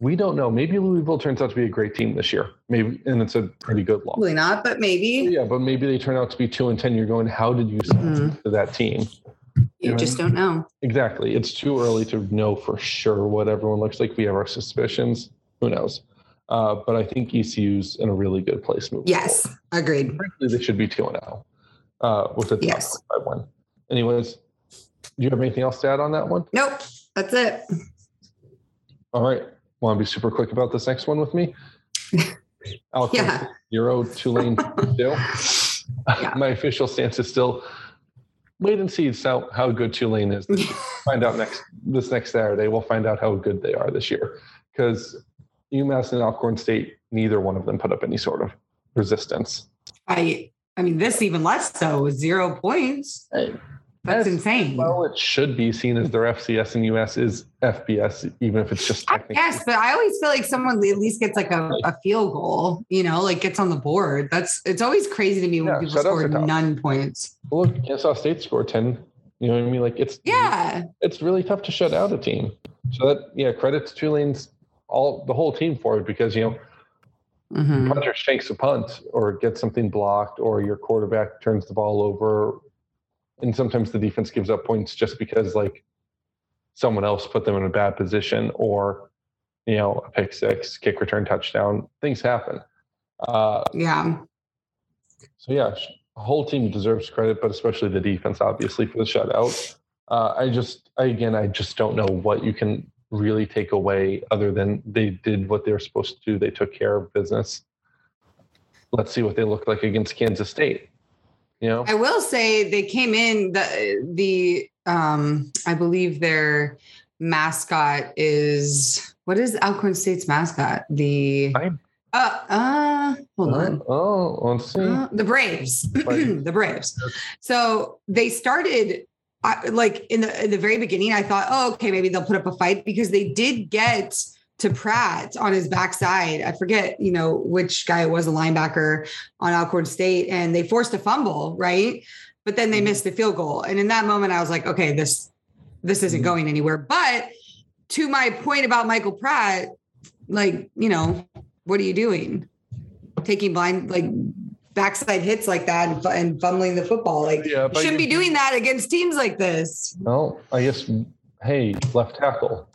We don't know. Maybe Louisville turns out to be a great team this year. Maybe, and it's a pretty good loss. Probably not, but maybe Yeah, but maybe they turn out to be two and ten. You're going, how did you Mhm. to that team? you know, just don't know. Exactly. It's too early to know for sure what everyone looks like. We have our suspicions. Who knows? Uh, but I think ECU's in a really good place moving. Yes. Agreed. forward. Frankly, they should be two and zero uh, with a top Yes. five win. Anyways, do you have anything else to add on that one? Nope. That's it. All right. Want to be super quick about this next one with me? Alcorn Yeah. zero, Tulane two. Yeah. My official stance is still wait and see how, how good Tulane is. find out next this next Saturday. We'll find out how good they are this year because UMass and Alcorn State, neither one of them put up any sort of resistance. I I mean, this even less so, zero points. Hey, That's insane. Well, it should be seen as their FCS and US is FBS, even if it's just technically. guess, but I always feel like someone at least gets like a, a field goal, you know, like gets on the board. That's it's always crazy to me when Yeah, people score none points. Well, Look, Kansas State scored 10. You know what I mean? Like it's Yeah. it's really tough to shut out a team. So that yeah, credits to Tulane's all the whole team for it because you know Mhm. punter shanks a punt or gets something blocked or your quarterback turns the ball over and sometimes the defense gives up points just because like someone else put them in a bad position or you know a pick six kick return touchdown things happen. Uh, Yeah. so yeah the whole team deserves credit but especially the defense obviously for the shutout. Uh, i just I, again i just don't know what you can really take away other than they did what they were supposed to do. They took care of business. Let's see what they look like against kansas state you know I will say they came in the the um I believe their mascot is what is Alcorn State's mascot? The I- uh uh hold on. oh let's see Uh, the Braves, Braves. the Braves. So they started I, like in the in the very beginning. I thought, oh, okay, maybe they'll put up a fight because they did get to Pratt on his backside. I forget, you know, which guy it was a linebacker on Alcorn State, and they forced a fumble, right? But then they Mhm. missed the field goal, and in that moment, I was like, okay, this this isn't Mhm. going anywhere. But to my point about Michael Pratt, like, you know, what are you doing? Taking blind like backside hits like that and, and fumbling the football. Like Yeah, you shouldn't you- be doing that against teams like this. well i guess hey left tackle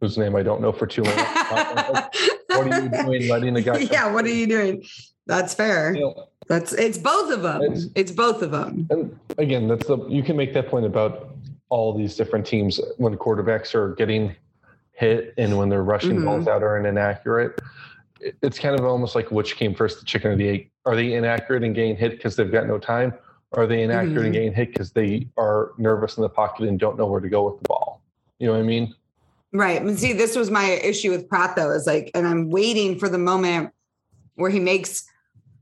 whose name i don't know for too long what are you doing letting the guy yeah, what are you doing? That's fair. You know, That's it's both of them. It's- It's, both of them. And again, that's the you can make that point about all these different teams when quarterbacks are getting hit and when they're rushing Mhm. balls out are inaccurate. It's kind of almost like which came first, the chicken or the egg. Are they inaccurate and getting hit because they've got no time? Are they inaccurate and Mhm. getting hit because they are nervous in the pocket and don't know where to go with the ball? You know what I mean? Right. And see, this was my issue with Pratt though, is like, and I'm waiting for the moment where he makes,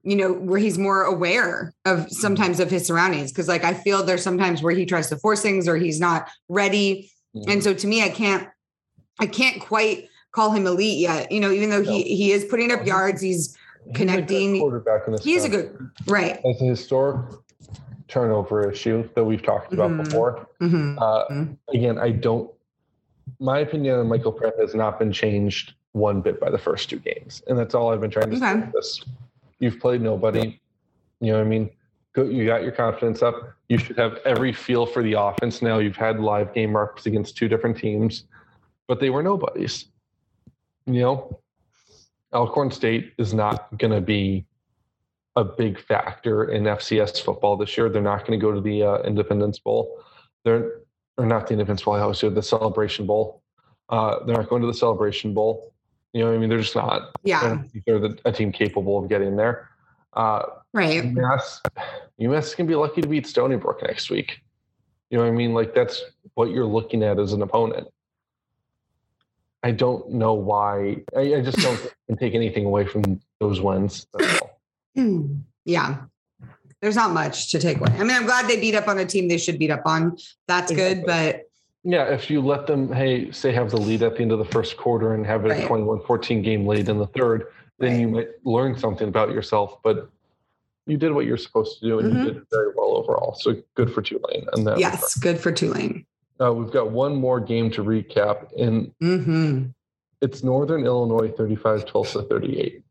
you know, where he's more aware of sometimes of his surroundings. Cause like I feel there's sometimes where he tries to force things or he's not ready. And so to me, I can't, I can't quite call him elite yet. You know, even though he he is putting up yards, he's He's a connecting- quarterback in this. he's a good right. As a historic turnover issue that we've talked about Mhm. before. Mhm. Uh, Mhm. again, I don't. My opinion on Michael Pratt has not been changed one bit by the first two games, and that's all I've been trying to say. Okay. with This, you've played nobody. You know what I mean? Go, you got your confidence up. You should have every feel for the offense now. You've had live game marks against two different teams, but they were nobodies. You know, Alcorn State is not going to be a big factor in FCS football this year. They're not going to go to the uh, Independence Bowl. They're or not the Independence always do the Celebration Bowl. Uh, they're not going to the Celebration Bowl. You know what I mean? They're just not. Yeah. they're the, a team capable of getting there. Uh, Right. UMass, UMass can be lucky to beat Stony Brook next week. You know what I mean? Like that's what you're looking at as an opponent. I don't know why. I, I just don't take anything away from those wins. Hmm. Yeah. There's not much to take away. I mean, I'm glad they beat up on a team they should beat up on. That's good, but Yeah, if you let them, hey, say have the lead at the end of the first quarter and have it a 21-14 game lead in the third, then you might learn something about yourself. But you did what you're supposed to do, and Mhm. you did very well overall. So good for Tulane. And that yes, good for Tulane. uh, we've got one more game to recap, and hmm it's Northern Illinois 35, Tulsa 38.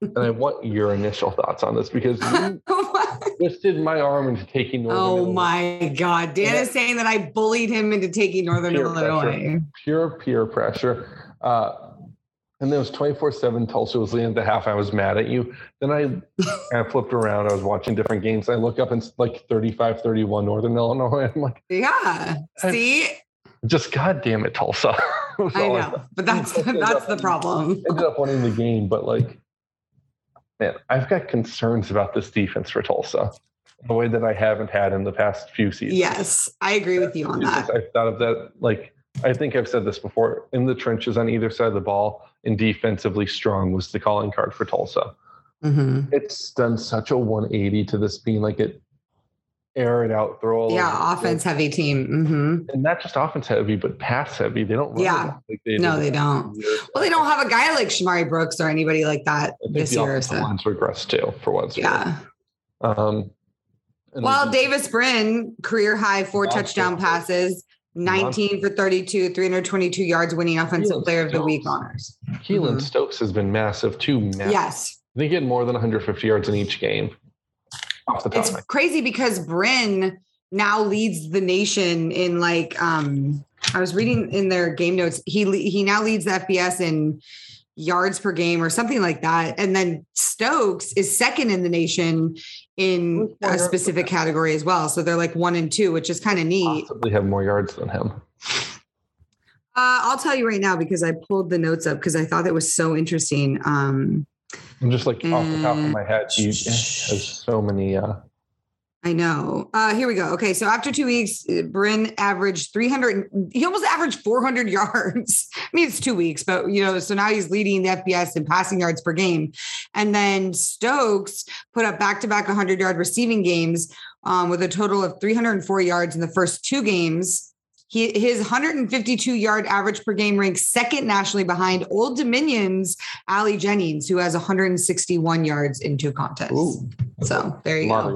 and I want your initial thoughts on this because you twisted my arm into taking Northern Illinois. oh Illinois. my God. Dan Yeah. is saying that I bullied him into taking Northern Peer Illinois. pure peer pressure. Uh, and then it was 24 7. Tulsa was leading the half. I was mad at you. Then I of flipped around. I was watching different games. I look up and it's like 35 31 Northern Illinois. I'm like, Yeah. See, just God damn it, Tulsa. I know, but that's that's the problem. Ended up winning the game, but like, man, I've got concerns about this defense for Tulsa. The way that I haven't had in the past few seasons. Yes, I agree with you on that. I thought of that. Like, I think I've said this before. In the trenches on either side of the ball and defensively strong was the calling card for Tulsa. hmm it's done such a 180 to this being like it air it out, throw all Yeah, offense field. heavy team. hmm and not just offense heavy, but pass heavy. They don't Yeah. like they No, they don't. Well, they don't have a guy like Shamari Brooks or anybody like that this year. So. lines regressed too for once. Yeah. Um, Well, Davis Brin, career high, four touchdown passes, 19 for 32, 322 yards, winning offensive Keylon player of the week honors. Keylon Mhm. Stokes has been massive too. Massive. Yes. They get more than 150 yards in each game. Off the top It's crazy because Brin now leads the nation in like um I was reading in their game notes. He he now leads the FBS in yards per game or something like that. And then Stokes is second in the nation in a specific category as well. So they're like one and two, which is kind of neat. possibly have more yards than him. Uh, I'll tell you right now because I pulled the notes up because I thought it was so interesting. Um, I'm just like off the top of Mm. my head, he has so many. Uh, I know. Uh, here we go. Okay, so after two weeks, uh, Brin averaged 300. He almost averaged 400 yards. I mean, it's two weeks, but you know, so now he's leading the FBS in passing yards per game. And then Stokes put up back-to-back 100 yard receiving games um, with a total of 304 yards in the first two games. He, his 152 yard average per game ranks second nationally behind Old Dominion's Ali Jennings, who has 161 yards in two contests. Ooh. So there you go.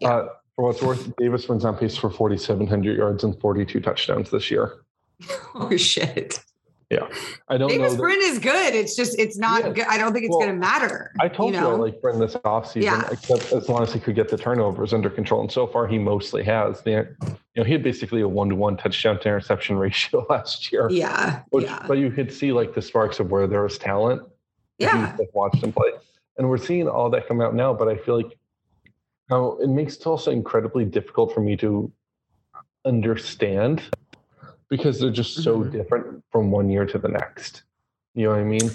Yeah. Uh, for what's worth, Davis Brin's on pace for 4,700 yards and 42 touchdowns this year. Oh shit. I don't Davis know. that- Brin is good. It's just it's not Yeah. good. I don't think it's Well, gonna matter. I told you, know? I like Brin this offseason, Yeah. except as long as he could get the turnovers under control. And so far, he mostly has. The, you know, he had basically a one to one touchdown to interception ratio last year. yeah. Which, yeah. But you could see like the sparks of where there was talent. Yeah. just watched him play. And we're seeing all that come out now, but I feel like now it makes Tulsa incredibly difficult for me to understand because they're just so Mhm. different from one year to the next. You know what I mean?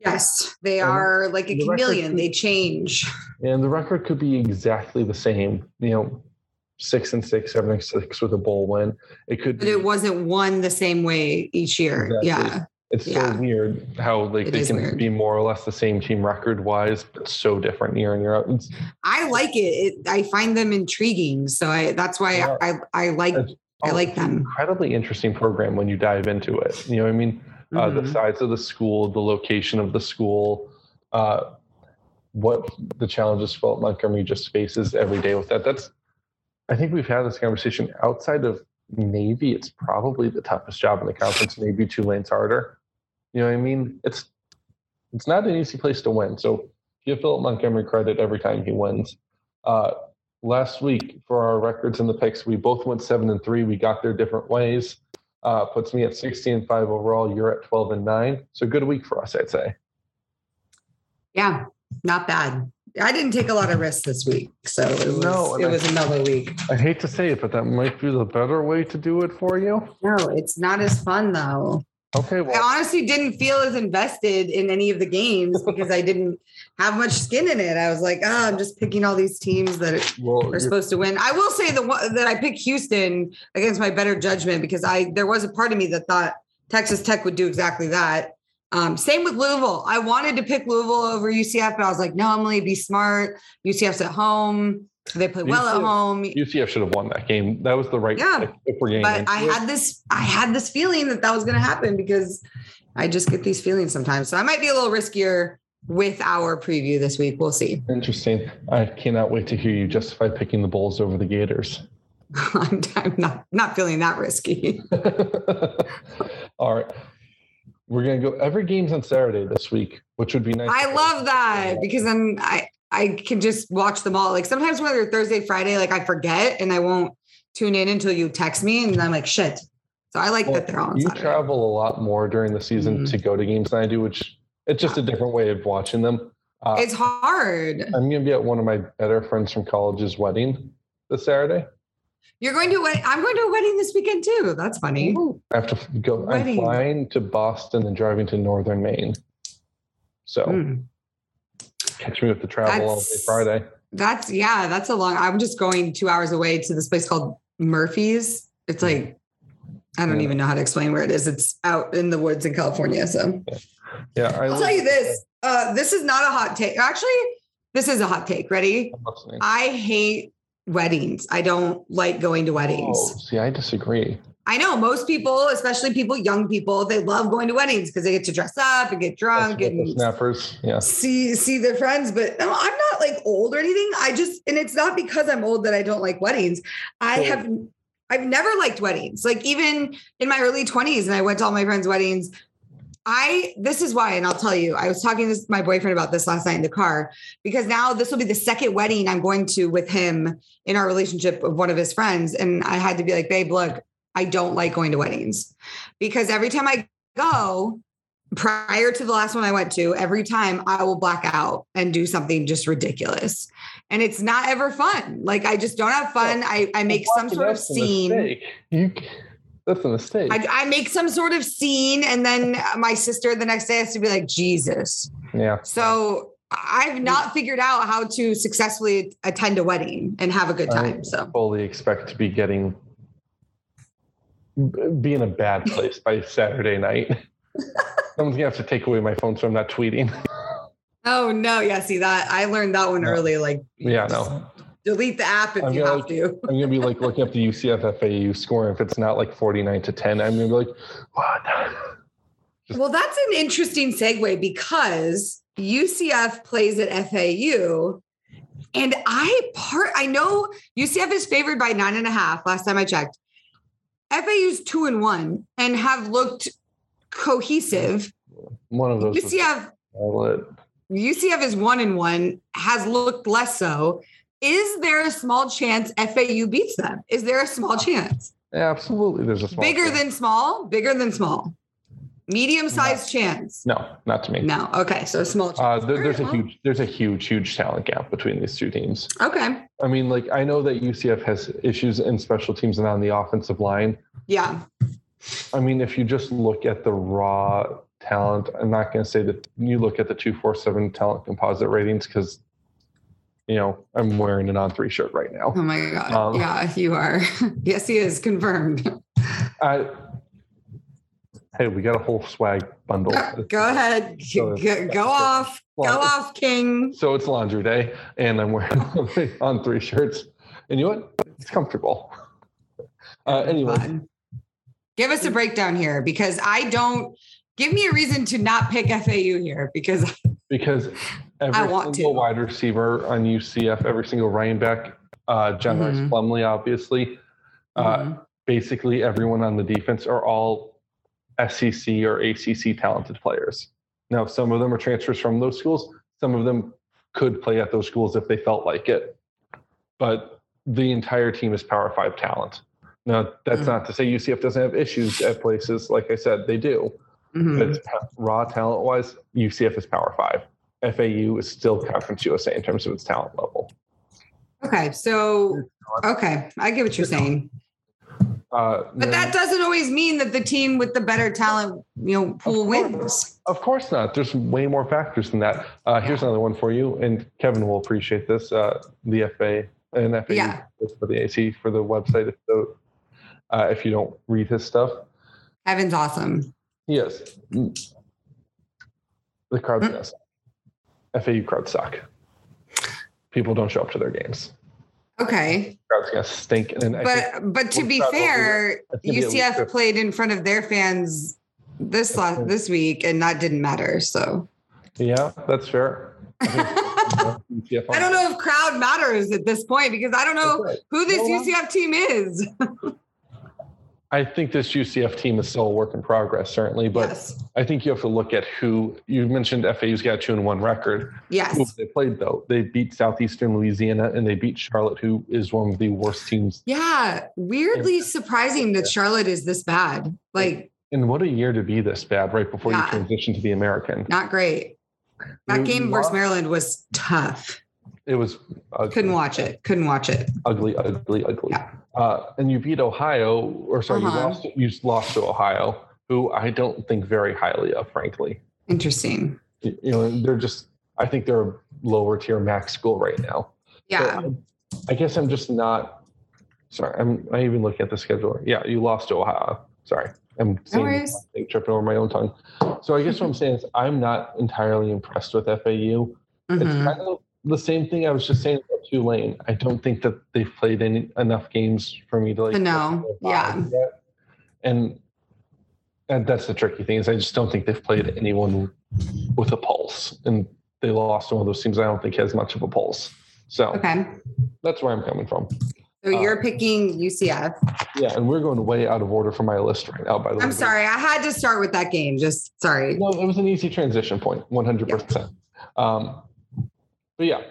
Yes. They And are like a the chameleon. could- They change. And the record could be exactly the same. You know, six and six, seven and six with a bowl win. It could But be. it wasn't one the same way each year. Exactly. Yeah. It's yeah. so weird how like It they can weird. be more or less the same team record wise, but so different year in year out. It's, I like it. it. I find them intriguing. So I that's why Yeah. I, I like It's- I like it's them. Incredibly interesting program when you dive into it. You know what I mean? Uh, the Mhm. size of the school, the location of the school, uh, what the challenges Philip Montgomery just faces every day with that. That's, I think we've had this conversation outside of Navy. It's probably the toughest job in the conference. Maybe Tulane's harder. You know what I mean? It's it's not an easy place to win. So give Philip Montgomery credit every time he wins. Uh, last week for our records and the picks, we both went seven and three. We got there different ways. Uh, puts me at 16 and five overall. You're at 12 and nine. So good week for us, I'd say. Yeah, not bad. I didn't take a lot of risks this week. So it was No, it I- was another week. I hate to say it, but that might be the better way to do it for you. No, it's not as fun though. Okay, I honestly didn't feel as invested in any of the games because I didn't have much skin in it. I was like, oh, I'm just picking all these teams that well, are supposed to win. I will say the one that I picked Houston against my better judgment because I there was a part of me that thought Texas Tech would do exactly that. Um, same with Louisville. I wanted to pick Louisville over UCF, but I was like, no, I'm going to be smart. UCF's at home. They play well at home. UCF should have won that game. That was the right Yeah, but into I had this I had this feeling that that was going to happen because I just get these feelings sometimes. So I might be a little riskier with our preview this week. We'll see. Interesting. I cannot wait to hear you justify picking the Bulls over the Gators. I'm, I'm not not feeling that risky. All right. We're gonna go every game's on Saturday this week, which would be nice. I love that because then I I can just watch them all. Like sometimes when they're Thursday, Friday, like I forget and I won't tune in until you text me, and I'm like, shit. So I like Well, that they're on you Saturday. travel a lot more during the season Mhm. to go to games than I do, which it's just a different way of watching them. Uh, It's hard. I'm gonna be at one of my better friends from college's wedding this Saturday. You're going to a wed- I'm going to a wedding this weekend too. That's funny. I have to go. Wedding. I'm flying to Boston and driving to Northern Maine. So Hmm. Catch me with the travel all day Friday. That's yeah, that's a long. I'm just going two hours away to this place called Murphy's. It's like I don't Yeah. even know how to explain where it is. It's out in the woods in California. So Yeah, I I'll tell you this. Uh, this is not a hot take. Actually, this is a hot take. Ready? I hate weddings. I don't like going to weddings. Oh, see, I disagree. I know most people, especially people, young people, they love going to weddings because they get to dress up and get drunk That's and snappers. Yeah. see see their friends. But no, I'm not like old or anything. I just and it's not because I'm old that I don't like weddings. I Cool. have I've never liked weddings. Like even in my early 20s, and I went to all my friends' weddings. I this is why, and I'll tell you, I was talking to my boyfriend about this last night in the car because now this will be the second wedding I'm going to with him in our relationship of one of his friends. And I had to be like, babe, look, I don't like going to weddings because every time I go, prior to the last one I went to, every time I will black out and do something just ridiculous. And it's not ever fun. Like I just don't have fun. I, I make some sort of scene. You, that's a mistake. I, I make some sort of scene, and then my sister the next day has to be like, Jesus. yeah. So I've not figured out how to successfully attend a wedding and have a good time. So fully expect to be getting be in a bad place by Saturday night. Someone's gonna have to take away my phone so I'm not tweeting. oh no, yeah, see that I learned that one No. early. Like Yeah, no. delete the app if I'm you have like- to. I'm gonna be like looking up the UCF FAU score. If it's not like 49 to 10, I'm gonna be like, what? Just- Well, that's an interesting segue because UCF plays at FAU. And I part I know UCF is favored by nine and a half last time I checked. FAU's two and one and have looked cohesive. One of those. UCF UCF is one and one, has looked less so. Is there a small chance FAU beats them? Is there a small uh, chance? Yeah, absolutely. There's a small Bigger chance. than small? Bigger than small? Medium sized chance? no, not to me. No. Okay. So small chance. Uh, there, there's a huge, there's a huge, huge talent gap between these two teams. Okay. I mean, like I know that UCF has issues in special teams and on the offensive line. Yeah. I mean, if you just look at the raw talent, I'm not going to say that you look at the 247 talent composite ratings because, you know, I'm wearing an on three shirt right now. Oh my God. Um, yeah, you are. yes, he is confirmed. I, hey, we got a whole swag bundle. Go ahead. So- Go, go off. Go off, King. So it's laundry day, and I'm wearing on three shirts. And you know what? It's comfortable. Uh, anyway, Fun. Give us a breakdown here because I don't give me a reason to not pick FAU here because because every want single to. wide receiver on UCF, every single running back, uh, John Rhys Mhm. Plumlee, obviously, uh, Mhm. basically everyone on the defense are all SEC or ACC talented players. Now, some of them are transfers from those schools. Some of them could play at those schools if they felt like it. But the entire team is Power Five talent. Now, that's Mhm. not to say UCF doesn't have issues at places. Like I said, they do. Mhm. But it's raw talent wise, UCF is Power Five. FAU is still Conference USA in terms of its talent level. okay, so okay, I get what you're saying, Uh, but that doesn't always mean that the team with the better talent, you know, pool Of course. wins. Of course not. There's way more factors than that. Uh, here's another one for you, and Kevin will appreciate this. Uh, the FA and FA Yeah. for the AC for the website. If, the, uh, if you don't read his stuff, Evan's awesome. yes, the crowd's Mm. gonna suck. FAU crowds suck. People don't show up to their games. Okay, Crowd's gonna stink. And think but but to be fair, UCF played in front of their fans this last this week, and that didn't matter. So yeah, that's fair. I I don't know if crowd matters at this point because I don't know who this? UCF uh, team is. I think this UCF team is still a work in progress, certainly, but yes, I think you have to look at who you mentioned. FAU's got two and one record. Who yes, they played though? They beat Southeastern Louisiana and they beat Charlotte, who is one of the worst teams. yeah. Weirdly surprising that Charlotte is this bad. Like, And what a year to be this bad right before Yeah. you transition to the American. not great. That You game versus Maryland was tough. It was ugly, Couldn't watch it. Couldn't watch it. Ugly, ugly, ugly. Yeah. Uh, and you beat Ohio, or sorry, Uh-huh. you lost. You lost to Ohio, who I don't think very highly of, frankly. Interesting. You know, they're just. I think they're a lower tier max school right now. So Yeah. I, I guess I'm just not. Sorry, I'm. I even look at the schedule. Yeah, you lost to Ohio. Sorry. I'm saying think tripping over my own tongue. So I guess what I'm saying is I'm not entirely impressed with FAU. It's Mhm. kind of the same thing I was just saying about Tulane. I don't think that they've played any, enough games for me to like know, yeah. yet. And and that's the tricky thing is I just don't think they've played anyone with a pulse, and they lost one of those teams. I don't think has much of a pulse. So Okay. that's where I'm coming from. So Uh, you're picking UCF. Yeah, and we're going way out of order for my list right now. By the way, I'm sorry. I had to start with that game. Just sorry. No, it was an easy transition point. point, 100. percent Um, but yeah,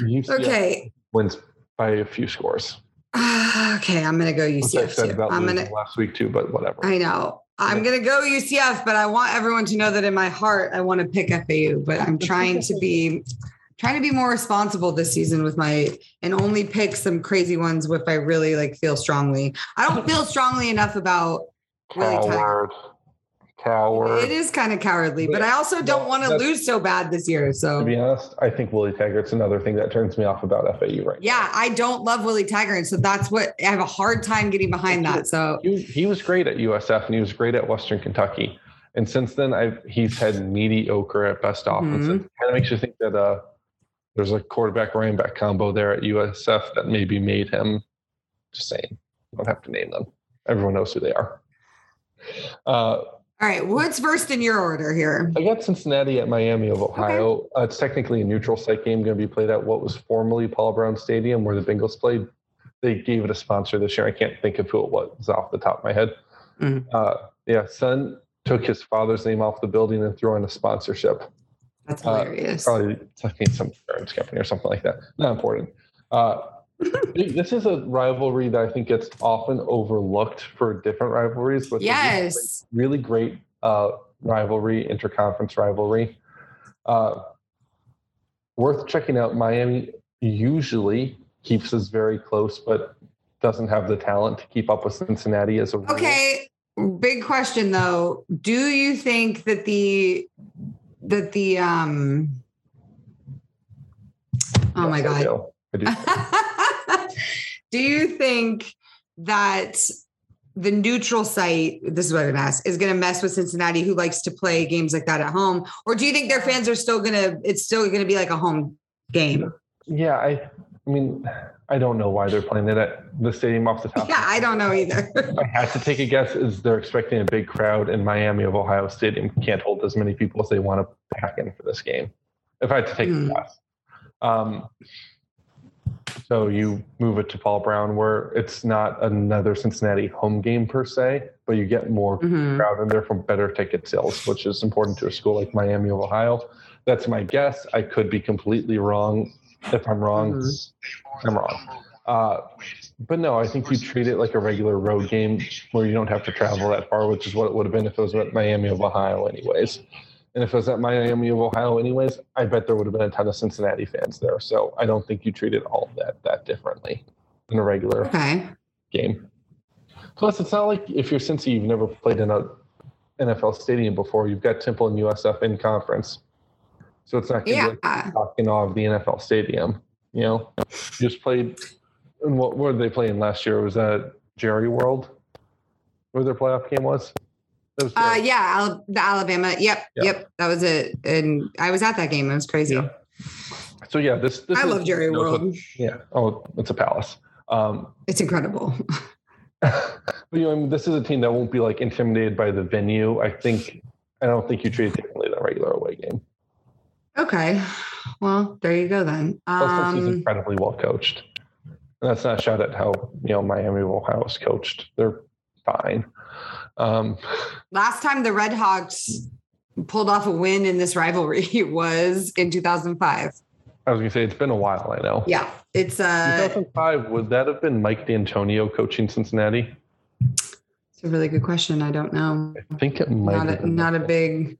UCF Okay. wins by a few scores. Ah, okay. I'm going to go UCF I'm going to, last week too, but whatever. I know. I'm going to go UCF, but I want everyone to know that in my heart, I want to pick FAU, but I'm trying to be, trying to be more responsible this season with my, and only pick some crazy ones if I really like feel strongly. I don't feel strongly enough about Willie Taggart. Coward. It is kind of cowardly, but But- I also don't no, want to lose so bad this year. So to be honest, I think Willie Taggart's another thing that turns me off about FAU right yeah, I don't love Willie Taggart. So that's what I have a hard time getting behind that. So He, he was great at USF and he was great at Western Kentucky. And since then, I've he's had mediocre at best offenses. Mhm. Kind of makes you think that uh, there's a quarterback running back combo there at USF that maybe made him. Just saying, you don't have to name them. Everyone knows who they are. Uh, all right, what's first in your order here? I got Cincinnati at Miami of Ohio. Uh, it's technically a neutral site game going to be played at what was formerly Paul Brown Stadium, where the Bengals played. They gave it a sponsor this year. I can't think of who it was off the top of my head. Mhm. Uh, yeah, son took his father's name off the building and threw in a sponsorship. That's Uh, hilarious. Probably I some insurance company or something like that. Not important. Uh, this is a rivalry that I think gets often overlooked for different rivalries, but a really great- yes. really great uh, rivalry, interconference rivalry. Uh, worth checking out. Miami usually keeps us very close, but doesn't have the talent to keep up with Cincinnati as a rule. Okay. Big question though. Do you think that the that the um oh my Yes, I god. do. I do. do you think that the neutral site, this is what I'm gonna is gonna mess with Cincinnati who likes to play games like that at home? Or do you think their fans are still gonna it's still gonna be like a home game? yeah, I, I mean, I don't know why they're playing it at the stadium off the top. Yeah, I don't know either. I have to take a guess. Is they're expecting a big crowd, in Miami of Ohio Stadium can't hold as many people as they want to pack in for this game. If I had to take Hmm. a guess, um, so you move it to Paul Brown, where it's not another Cincinnati home game per se, but you get more Mhm. crowd there therefore better ticket sales, which is important to a school like Miami of Ohio. That's my guess. I could be completely wrong. If I'm wrong, Mm-hmm. I'm wrong. Uh, but no, I think you treat it like a regular road game where you don't have to travel that far, which is what it would have been if it was at Miami of Ohio, anyways. And if it was at Miami of Ohio, anyways, I bet there would have been a ton of Cincinnati fans there. So I don't think you treated all of that that differently than a regular Okay. game. Plus, it's not like if you're Cincy, you've never played in a NFL stadium before. You've got Temple and USF in conference, so it's not going to Yeah. be like talking off the NFL stadium. You know, you just played. And what were they playing last year? Was that Jerry World? Where their playoff game was? Uh, yeah, the Alabama. Yep, Yeah. yep, that was it. And I was at that game. It was crazy. Yeah. So yeah, this. this I is- love Jerry you know, World. Yeah. Oh, it's a palace. Um, It's incredible. but you know, I mean, this is a team that won't be like intimidated by the venue. I think I don't think you treat it differently than a regular away game. Okay, well, there you go then. Plus, this is Um, incredibly well coached. And that's not a shot at how you know Miami Ohio is coached. They're fine. Um, last time the Red Hawks pulled off a win in this rivalry was in 2005. I was gonna say it's been a while. I know. Yeah, it's uh, 2005 would that have been Mike Dantonio coaching Cincinnati? it's a really good question. I don't know. I think it might. Not have a, been not a big,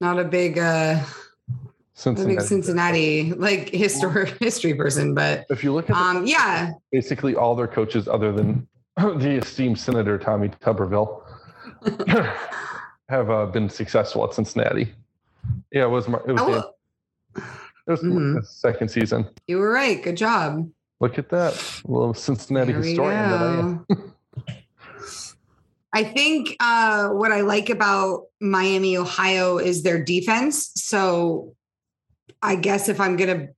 not a big, uh, not a big Cincinnati. Cincinnati like history history person, but If you look at the um, yeah, basically all their coaches other than the esteemed Senator Tommy Tuberville have uh, been successful at Cincinnati. Yeah, it was it was, will- it was Mhm. the second season. you were right. Good job. Look at that, a little Cincinnati There historian I. I think uh, what I like about Miami, Ohio is their defense. So I guess if I'm going to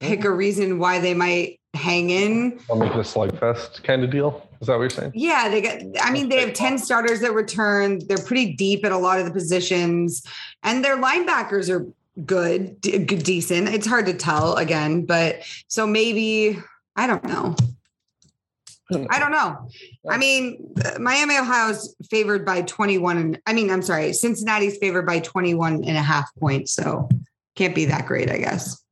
pick a reason why they might hang in, I'll make it a slugfest kind of deal. Is that what you're saying? yeah, they got, I mean, they have 10 starters that return. They're pretty deep at a lot of the positions, and their linebackers are good, d- decent. It's hard to tell again, but so maybe, I don't know. I don't know. I mean, Miami, Ohio's favored by 21. And I mean, I'm sorry, Cincinnati's favored by 21 and a half points. So can't be that great, I guess.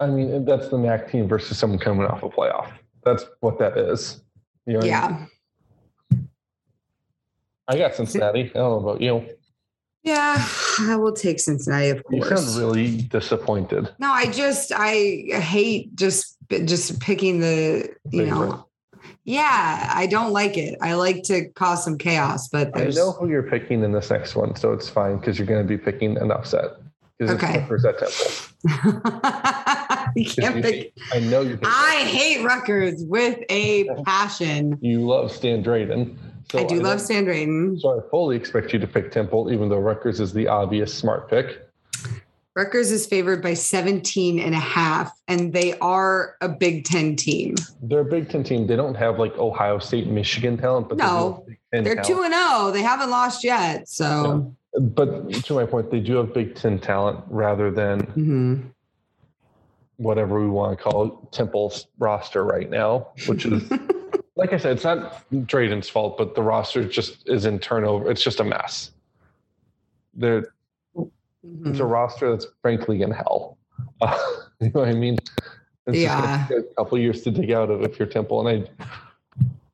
I mean, that's the MAC team versus someone coming off a playoff. That's what that is. You know what I? Yeah. I got Cincinnati. I don't know about you. Yeah. I will take Cincinnati, of course. You sound really disappointed. no, I just, I hate just, just picking the, you Favorite. know, yeah, I don't like it. I like to cause some chaos, but I know who you're picking in this next one, so it's fine because you're going to be picking an upset. Okay. it's Rutgers at Temple. you can't you pick. hate- I know you. Hate I hate Rutgers with a passion. You love Stan Drayton. So I do don't- love Stan Drayton. So I fully expect you to pick Temple, even though Rutgers is the obvious smart pick. Rutgers is favored by 17 and a half, and they are a Big Ten team. They're a Big Ten team. They don't have like Ohio State, Michigan talent, but No, have Big Ten They're two and oh. They haven't lost yet. So But to my point, they do have Big Ten talent rather than Mhm. whatever we want to call Temple's roster right now, which is like I said, it's not Drayton's fault, but the roster just is in turnover. It's just a mess. There, it's a roster that's frankly in hell. Uh, you know what I mean? It's Yeah. a couple years to dig out of if you're Temple, and I.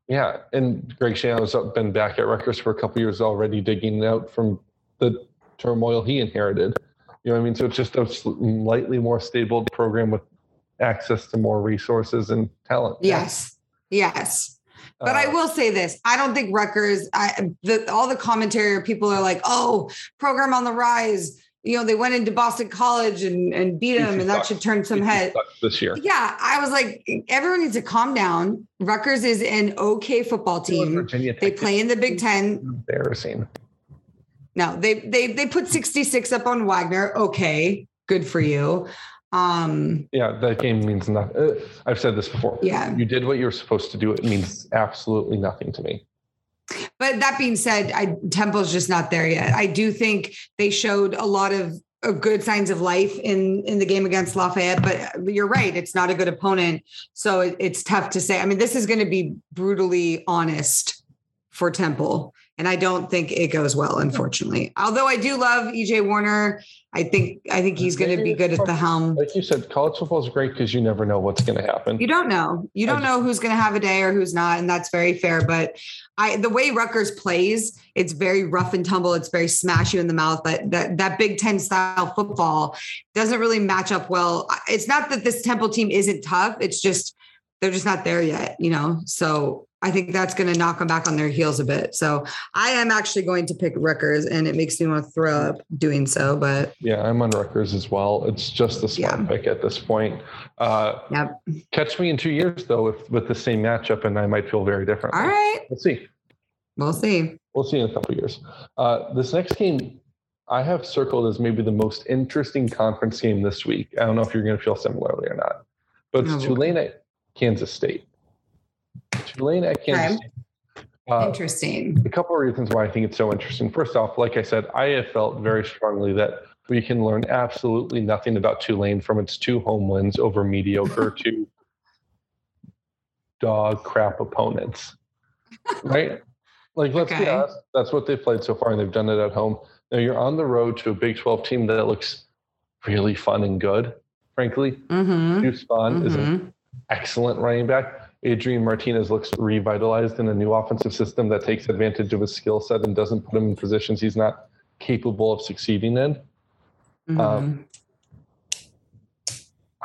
Yeah, and Greg Schiano's been back at Rutgers for a couple years already, digging out from the turmoil he inherited. You know what I mean? So it's just a slightly more stable program with access to more resources and talent. Yes. Yes. But I Uh, will say this: I don't think Rutgers. I the, all the commentary people are like, "Oh, program on the rise." You know, they went into Boston College and and beat them, and that should turn some BC head. this year. Yeah, I was like, everyone needs to calm down. Rutgers is an okay football team. They play in the Big Ten. Embarrassing. No, they they they put 66 up on Wagner. Okay, good for you. Um, Yeah, that game means nothing. Uh, I've said this before. yeah. You did what you were supposed to do. It means absolutely nothing to me. But that being said, I Temple's just not there yet. I do think they showed a lot of, of good signs of life in in the game against Lafayette. But you're right; it's not a good opponent, so it, it's tough to say. I mean, this is going to be brutally honest for Temple, and I don't think it goes well, unfortunately. Although I do love EJ Warner, I think I think he's going to be good at the helm. Like you said, college football is great because you never know what's going to happen. You don't know. You don't know who's going to have a day or who's not, and that's very fair. But I, the way Rutgers plays, it's very rough and tumble. It's very smash you in the mouth. But that that Big Ten style football doesn't really match up well. It's not that this Temple team isn't tough. It's just they're just not there yet. You know. So I think that's going to knock them back on their heels a bit. So I am actually going to pick Rutgers, and it makes me want to throw up doing so. But Yeah, I'm on Rutgers as well. It's just the smart Yeah. pick at this point. Uh, Yep. Catch me in two years though, if, with the same matchup, and I might feel very different. all right, Let's see. we'll see. We'll see in a couple years. Uh, this next game I have circled as maybe the most interesting conference game this week. I don't know if you're going to feel similarly or not, but it's Oh. Tulane at Kansas State. Tulane at Kansas Okay. Uh, Interesting. a couple of reasons why I think it's so interesting. First off, like I said, I have felt very strongly that we can learn absolutely nothing about Tulane from its two home wins over mediocre to dog crap opponents. Right? Like, let's be honest, that's what they've played so far, and they've done it at home. Now you're on the road to a Big 12 team that looks really fun and good, frankly. Mm-hmm. Deuce Vaughn is an Mhm. excellent running back. Adrian Martinez looks revitalized in a new offensive system that takes advantage of his skill set and doesn't put him in positions he's not capable of succeeding in. Mhm. Um,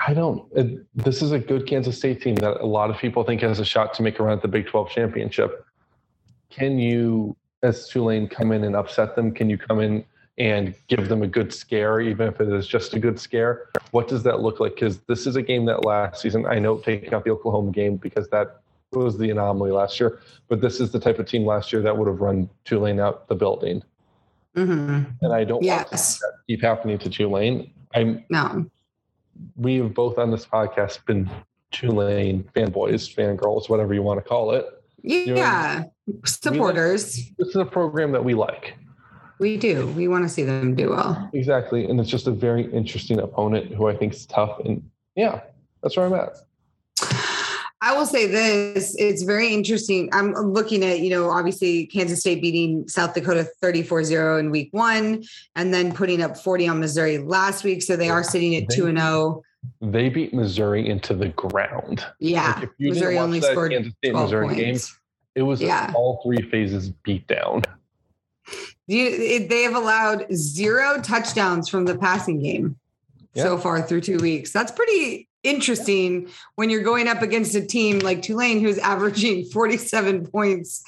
I don't. It, this is a good Kansas State team that a lot of people think has a shot to make a run at the Big 12 championship. Can you, as Tulane, come in and upset them? Can you come in and give them a good scare, even if it is just a good scare? What does that look like? Because this is a game that last season, I know taking out the Oklahoma game because that was the anomaly last year. But this is the type of team last year that would have run Tulane out the building. hmm And I don't want that to keep happening to Tulane. I'm No. we have both on this podcast been Tulane fanboys, fangirls, whatever you want to call it. know, Yeah. Supporters. This is a program that we like. We do. We want to see them do well. Exactly. And it's just a very interesting opponent who I think is tough. And yeah, that's where I'm at. I will say this it's very interesting. I'm looking at, you know, obviously Kansas State beating South Dakota 34 0 in week one and then putting up 40 on Missouri last week. So they are sitting at 2 and oh. 0. They beat Missouri into the ground. Yeah. Like, if you didn't Missouri only scored Kansas State 12 Missouri game, points. it was Yeah. all three phases beat down. You, it, they have allowed zero touchdowns from the passing game so far through two weeks. That's pretty interesting when you're going up against a team like Tulane, who's averaging 47 points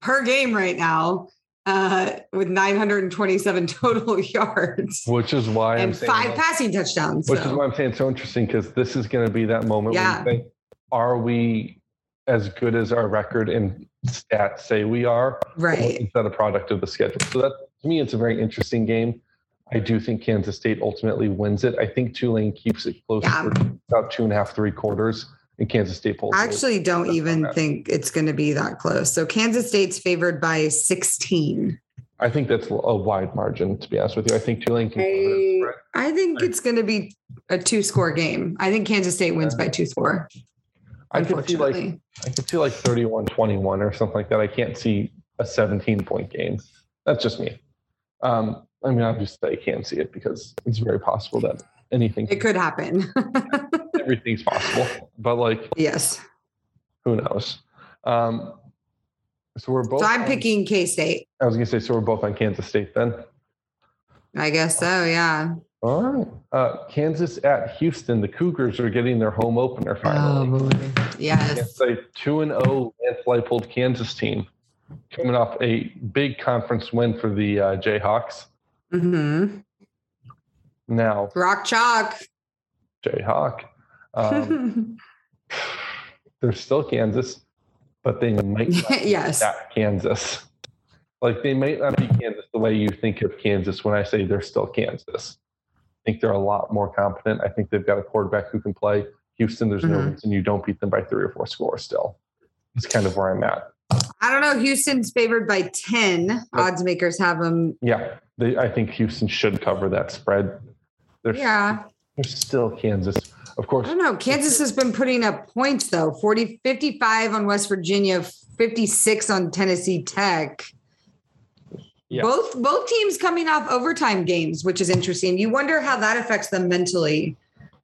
per game right now, uh, with 927 total yards Which is why I'm and saying five passing touchdowns. Which so. is why I'm saying it's so interesting because this is going to be that moment Yeah. where you think, are we as good as our record and stats say we are? Right. is that a product of the schedule? So that to me, it's a very interesting game. I do think Kansas State ultimately wins it. I think Tulane keeps it close Yeah. for about two and a half, three quarters, and Kansas State pulls. I actually don't even think it's going to be that close. So Kansas State's favored by 16. I think that's a wide margin. To be honest with you, I think Tulane can. I. I think it's going to be a two score game. I think Kansas State wins by two score. I could see like I could see like 31-21 or something like that. I can't see a 17 point game. That's just me. Um, I mean, obviously I can't see it because it's very possible that anything, it could happen. everything's possible. But like, yes. who knows? Um, so we're both. So I'm on- picking K State. I was gonna say, so we're both on Kansas State then. I guess so. Yeah. All right. Uh, Kansas at Houston. The Cougars are getting their home opener finally. boy. Yes. It's a two and zero Lance Leipold Kansas team coming off a big conference win for the uh, Jayhawks. hmm Now Rock chalk. Jayhawk, um, they're still Kansas, but they might not yes. Kansas. Like they might not be Kansas the way you think of Kansas when I say they're still Kansas. I think they're a lot more competent. I think they've got a quarterback who can play. Houston, there's no Mhm. reason you don't beat them by three or four scores still. It's kind of where I'm at. I don't know. Houston's favored by 10. Odds makers have them. Yeah, they, I think Houston should cover that spread. They're, Yeah. they're still Kansas. Of course, I don't know. Kansas has been putting up points though 40, 55 on West Virginia, 56 on Tennessee Tech. Yeah. Both both teams coming off overtime games, which is interesting. You wonder how that affects them mentally.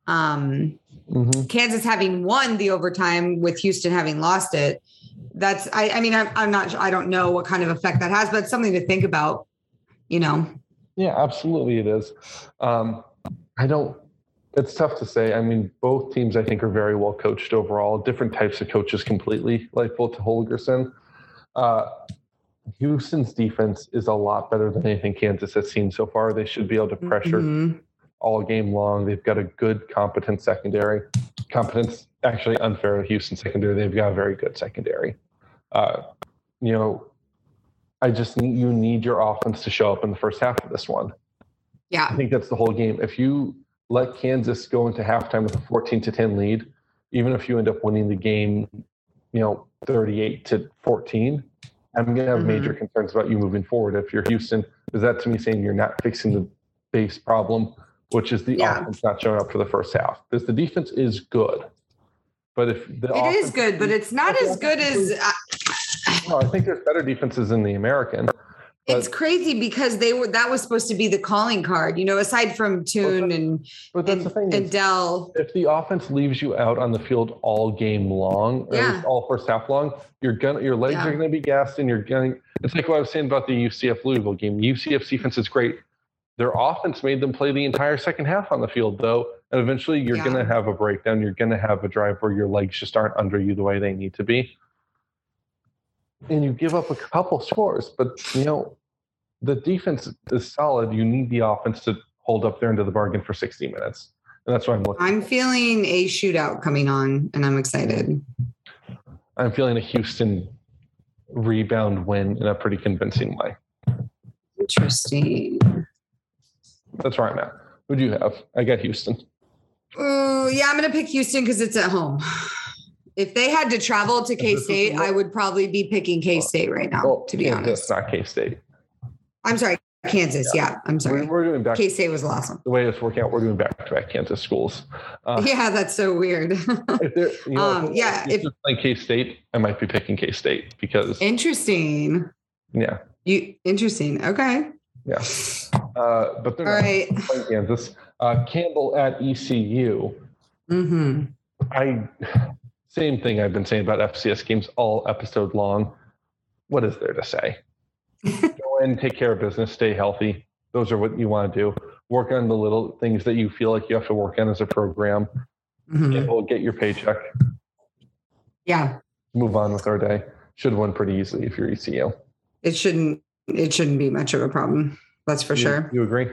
Um, Mhm. Kansas having won the overtime with Houston having lost it. That's I, I mean I'm, I'm not I don't know what kind of effect that has, but it's something to think about. You know, Yeah, absolutely it is. Um, I don't, it's tough to say. I mean, both teams I think are very well coached overall, different types of coaches completely, like both to Holgorsen. Uh, Houston's defense is a lot better than anything Kansas has seen so far. They should be able to pressure Mhm. all game long. They've got a good, competent secondary. Competence, actually unfair to Houston secondary. They've got a very good secondary. Uh, you know, I just need you need your offense to show up in the first half of this one. Yeah, I think that's the whole game. If you let Kansas go into halftime with a 14 to 10 lead, even if you end up winning the game, you know, 38 to 14, I'm going to have Mhm. major concerns about you moving forward. If you're Houston, is that to me saying you're not fixing the base problem, which is the Yeah. offense not showing up for the first half? Because the defense is good. But if the it is offense- good, but it's not as good as uh, No, I think there's better defenses in the American. It's crazy because they were that was supposed to be the calling card, you know, aside from Tune and But that's and, the thing. and Dell. if the offense leaves you out on the field all game long, or at Yeah. least all first half long, you're gonna your legs Yeah. are gonna be gassed, and you're going. It's like what I was saying about the UCF Louisville game. UCF's defense is great. Their offense made them play the entire second half on the field, though, and eventually you're Yeah. gonna have a breakdown. You're gonna have a drive where your legs just aren't under you the way they need to be, and you give up a couple scores. But you know, the defense is solid. You need the offense to hold up there into the bargain for 60 minutes, and that's what I'm looking. I'm feeling a shootout coming on, and I'm excited. I'm feeling a Houston rebound win in a pretty convincing way. Interesting. That's where I'm at. Who do you have? I got Houston. Ooh, yeah, I'm gonna pick Houston because it's at home. If they had to travel to K State, I would probably be picking K State right now. Well, to be Kansas, honest, not K State. I'm sorry, Kansas. Yeah, I'm sorry. we're doing back K State was awesome. the way it's working out. We're doing back to back Kansas schools. Uh, Yeah, that's so weird. if there- you know, Um, if yeah, it's just playing K State, I might be picking K State because interesting. yeah, You interesting? Okay. yeah. Uh, but they're All not right. playing Kansas. Uh, Campbell at ECU. Mm-hmm. I same thing I've been saying about FCS games all episode long. What is there to say? Go in, take care of business, stay healthy. Those are what you want to do. Work on the little things that you feel like you have to work on as a program. Mhm. And we'll get your paycheck. Yeah, Move on with our day. Should win pretty easily if you're ECU. it shouldn't. It shouldn't be much of a problem. That's for You- sure. You agree?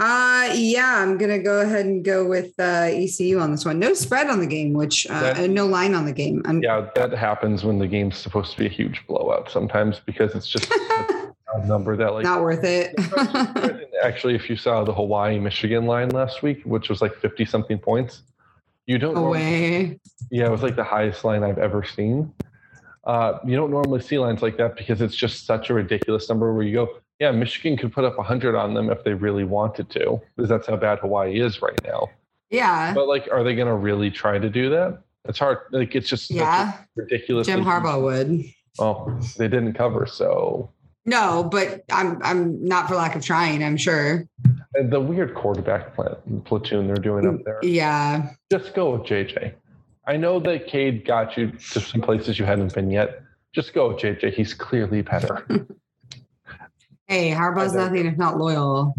Uh yeah, I'm gonna go ahead and go with uh, ECU on this one. No spread on the game, which uh, That- no line on the game. I'm, Yeah, that happens when the game's supposed to be a huge blowout sometimes because it's just a number that like not worth it. actually if you saw the Hawaii Michigan line last week, which was like 50 something points, you don't no normally- yeah, it was like the highest line I've ever seen. Uh, you don't normally see lines like that because it's just such a ridiculous number where you go, yeah, Michigan could put up 100 on them if they really wanted to, because that's how bad Hawaii is right now. Yeah, But like, are they going to really try to do that? It's hard. Like, it's just yeah. ridiculous. Jim Harbaugh would. Oh, they didn't cover. So, No, but I'm I'm not for lack of trying. I'm sure. and the weird quarterback pla- platoon they're doing up there. Yeah, Just go with JJ. I know that Cade got you to some places you hadn't been yet. Just go with JJ. He's clearly better. hey, Harbaugh's nothing if not loyal.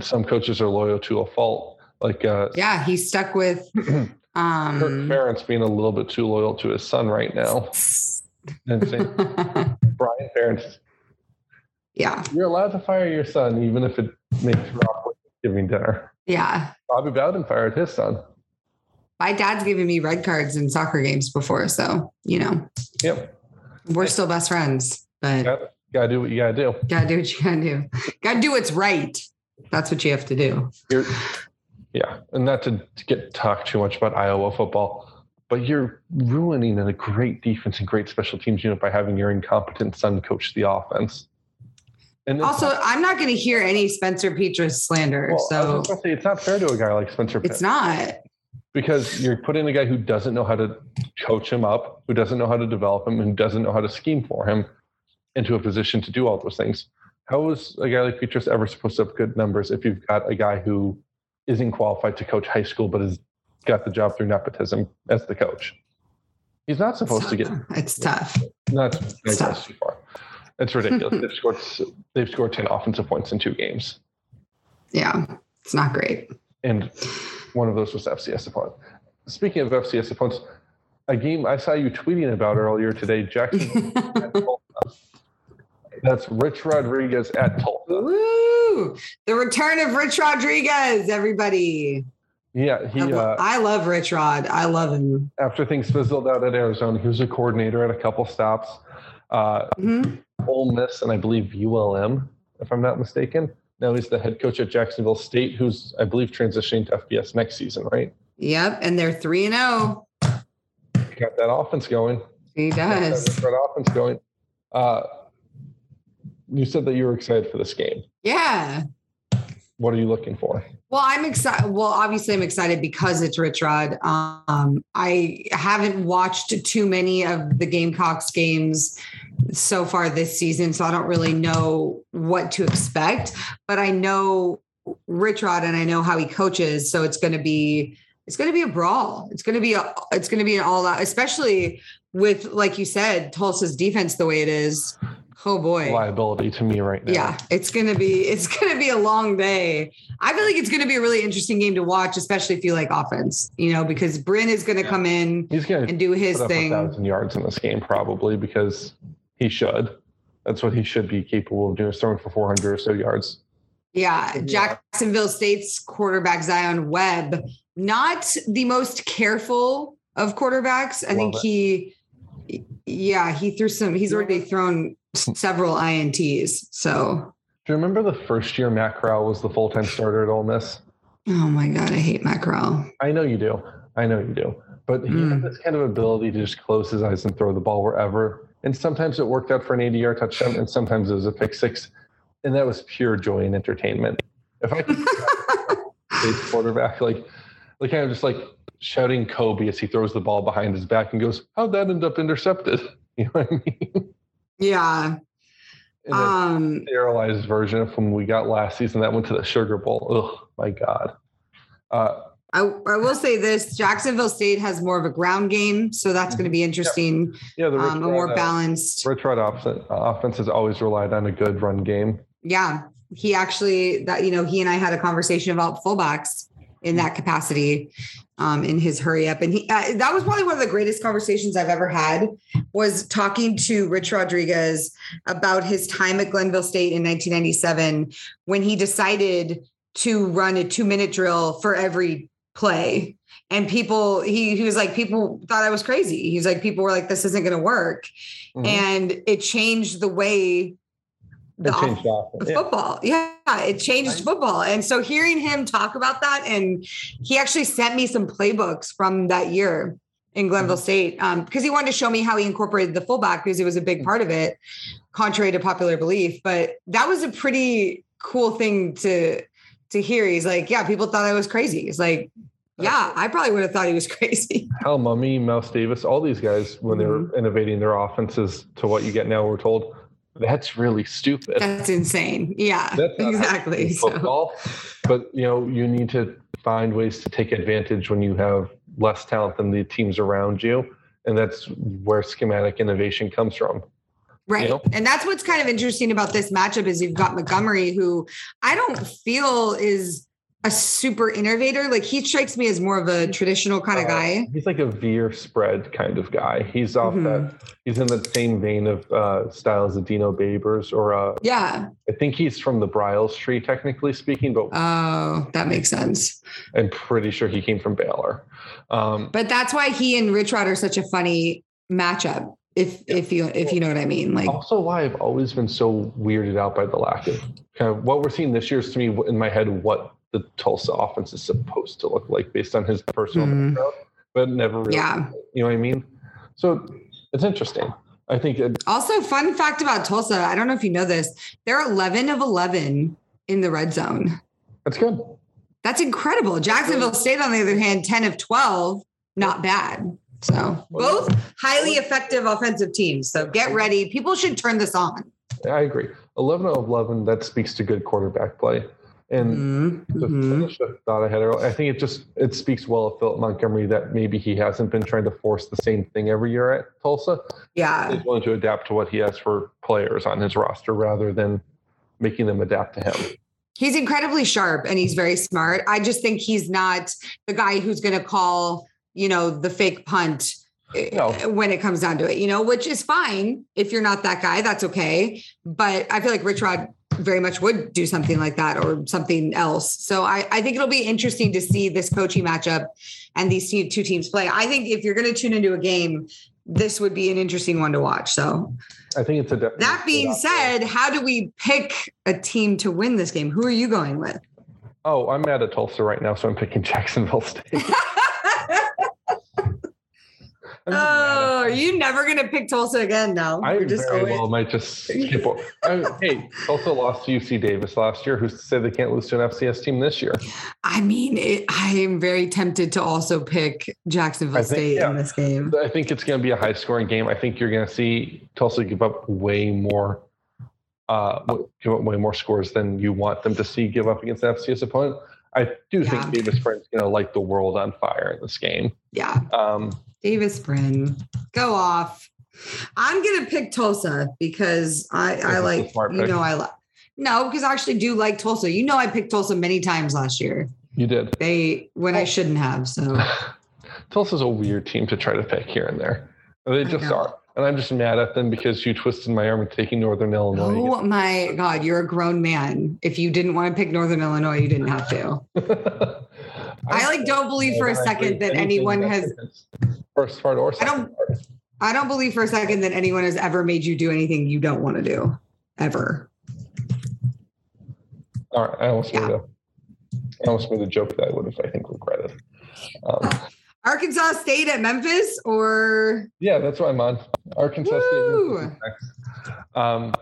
some coaches are loyal to a fault. Like uh, Yeah, he's stuck with. Kirk Um, Ferentz being a little bit too loyal to his son right now. And saying, Brian Ferentz, yeah, you're allowed to fire your son even if it makes awkward Thanksgiving dinner. yeah. Bobby Bowden fired his son. My dad's given me red cards in soccer games before, so you know Yep. we're still best friends. But Got, gotta do what you gotta do. gotta do what you gotta do. Gotta do what's right. That's what you have to do. You're, yeah. And not to, to get talk too much about Iowa football, but you're ruining a great defense and great special teams unit by having your incompetent son coach the offense. And Also, not- I'm not going to hear any Spencer Petras slander, well, so say, it's not fair to a guy like Spencer Pitt it's not. because you're putting a guy who doesn't know how to coach him up, who doesn't know how to develop him, and who doesn't know how to scheme for him into a position to do all those things. How is a guy like Petras ever supposed to have good numbers if you've got a guy who isn't qualified to coach high school but has got the job through nepotism as the coach? He's not supposed to get It's tough. not It's tough. too far. It's ridiculous. they've scored they've scored ten offensive points in two games, Yeah, it's not great. and one of those was FCS opponent. Speaking of FCS opponents, a game I saw you tweeting about earlier today, Jackson. That's Rich Rodriguez at Tulsa. Woo! The return of Rich Rodriguez, everybody. Yeah, he I, uh, I love Rich Rod. I love him. after things fizzled out at Arizona, he was a coordinator at a couple stops. Uh, Mhm. Ole Miss and I believe ULM, if I'm not mistaken. Now he's the head coach at Jacksonville State, who's I believe transitioning to FBS next season, right? Yep, and they're three and zero. Got that offense going. He Got that does. Offense going. Uh, you said that you were excited for this game. Yeah. What are you looking for? Well, I'm excited. Well, obviously, I'm excited because it's Rich Rod. Um, I haven't watched too many of the Gamecocks games so far this season, so I don't really know what to expect. But I know Rich Rod, and I know how he coaches, so it's going to be it's going to be a brawl. It's going to be a it's going to be an all out, especially with like you said, Tulsa's defense the way it is. Oh boy, Liability to me right now. yeah, it's gonna be it's gonna be a long day. I feel like it's gonna be a really interesting game to watch, especially if you like offense, you know, because Brin is gonna come in He's going to and do his put up a thing. thousand yards in this game probably because he should. That's what he should be capable of doing, throwing for 400 or so yards. Yeah, Jacksonville State's quarterback Zion Webb, not the most careful of quarterbacks. I think Love he, yeah, he threw some. He's already thrown several ints. So, Do you remember the first year Matt Corral was the full time starter at Ole Miss? oh my god, I hate Matt Corral. I know you do. I know you do. But he Mm. had this kind of ability to just close his eyes and throw the ball wherever. And sometimes it worked out for an 80 yard touchdown, and sometimes it was a pick six. And that was pure joy and entertainment. If I could play quarterback, like, like kind of just like shouting Kobe as he throws the ball behind his back and goes, How'd that end up intercepted? You know what I mean? Yeah. And Um. sterilized version from we got last season that went to the Sugar Bowl. Oh my God. Uh, I, I will say this: Jacksonville State has more of a ground game, so that's going to be interesting. yeah, the Um, a more uh, balanced. Rich Rod offense, offense has always relied on a good run game. Yeah, he actually that you know he and I had a conversation about fullbacks in that capacity um, in his hurry up, and he uh, that was probably one of the greatest conversations I've ever had was talking to Rich Rodriguez about his time at Glenville State in 1997 when he decided to run a two minute drill for every play. And people, he, he was like, people thought I was crazy. He's like, people were like, this isn't going to work. Mhm. And it changed the way It off- changed offense. Yeah. football. Yeah, it changed football. And so hearing him talk about that, and he actually sent me some playbooks from that year in Glenville Mm-hmm. State because he wanted to show me how he incorporated the fullback because it was a big Mm-hmm. part of it, contrary to popular belief. But that was a pretty cool thing to to hear. He's like, yeah, people thought I was crazy. He's like, yeah, I probably would have thought he was crazy. Hal Mumme, Mouse Davis, all these guys, when they were innovating their offenses to what you get now, we're told that's really stupid. That's insane. Yeah, That's you exactly. play So, but you know, you need to find ways to take advantage when you have less talent than the teams around you, and that's where schematic innovation comes from. Right. know? And that's what's kind of interesting about this matchup is you've got Montgomery, who I don't feel is a super innovator. Like he strikes me as more of a traditional kind of Uh, guy. He's like a veer spread kind of guy. He's off Mhm. that. He's in the same vein of uh, style as a Dino Babers, or uh, Yeah. I think he's from the Briles tree, technically speaking, but Oh, that makes sense. I'm pretty sure he came from Baylor. Um, But that's why he and Rich Rod are such a funny matchup. If if you if you know what I mean. Like also, why I've always been so weirded out by the lack of kind of what we're seeing this year is to me in my head what the Tulsa offense is supposed to look like based on his personal Mhm. background, but never really. Yeah. You know what I mean? So it's interesting. I think it, also fun fact about Tulsa. I don't know if you know this. They're 11 of 11 in the red zone. that's good. That's incredible. Jacksonville State, on the other hand, 10 of 12, not bad. So both highly effective offensive teams. So get ready. People should turn this on. I agree. 11 of 11, that speaks to good quarterback play. And Mhm, mhm. finish the thought I had earlier, I think it just it speaks well of Philip Montgomery that maybe he hasn't been trying to force the same thing every year at Tulsa. Yeah. He's willing to adapt to what he has for players on his roster rather than making them adapt to him. He's incredibly sharp and he's very smart. I just think he's not the guy who's going to call, you know, the fake punt No. when it comes down to it, you know, which is fine. If you're not that guy, that's okay. But I feel like Rich Rod very much would do something like that or something else. So I, I think it'll be interesting to see this coaching matchup and these two teams play. I think if you're going to tune into a game, this would be an interesting one to watch. So I think it's a definite that being said, how do we pick a team to win this game? Who are you going with? Oh, I'm at Tulsa right now, so I'm picking Jacksonville State. I'm just mad at oh, are you never going to pick Tulsa again? No, I You're just very always- well might just skip. over. I, hey, Tulsa lost to UC Davis last year. Who's to say they can't lose to an FCS team this year? I mean, it, I am very tempted to also pick Jacksonville think- State yeah. in this game. I think it's going to be a high scoring game. I think you're going to see Tulsa give up way more, uh, give up way more scores than you want them to see give up against an FCS opponent. I do Yeah. think Davis Brin's going to light the world on fire in this game. Yeah, Um, Davis Brin, go off. I'm going to pick Tulsa because I, I This is a like, you pick. know, I like. No, because I actually do like Tulsa. You know, I picked Tulsa many times last year. you did. They when I shouldn't have. So Tulsa's a weird team to try to pick here and there. They just are. And I'm just mad at them because you twisted my arm into taking Northern Illinois. Oh my God, you're a grown man. If you didn't want to pick Northern Illinois, you didn't have to. I like don't believe for a second that anyone has. happens. First part or I don't. I don't believe for a second that anyone has ever made you do anything you don't want to do, ever. All right, I almost Yeah. made a, I almost made a joke that I would have, I think, regretted. Um, Arkansas State at Memphis, or yeah, that's what I'm on. Arkansas Woo! State. Um,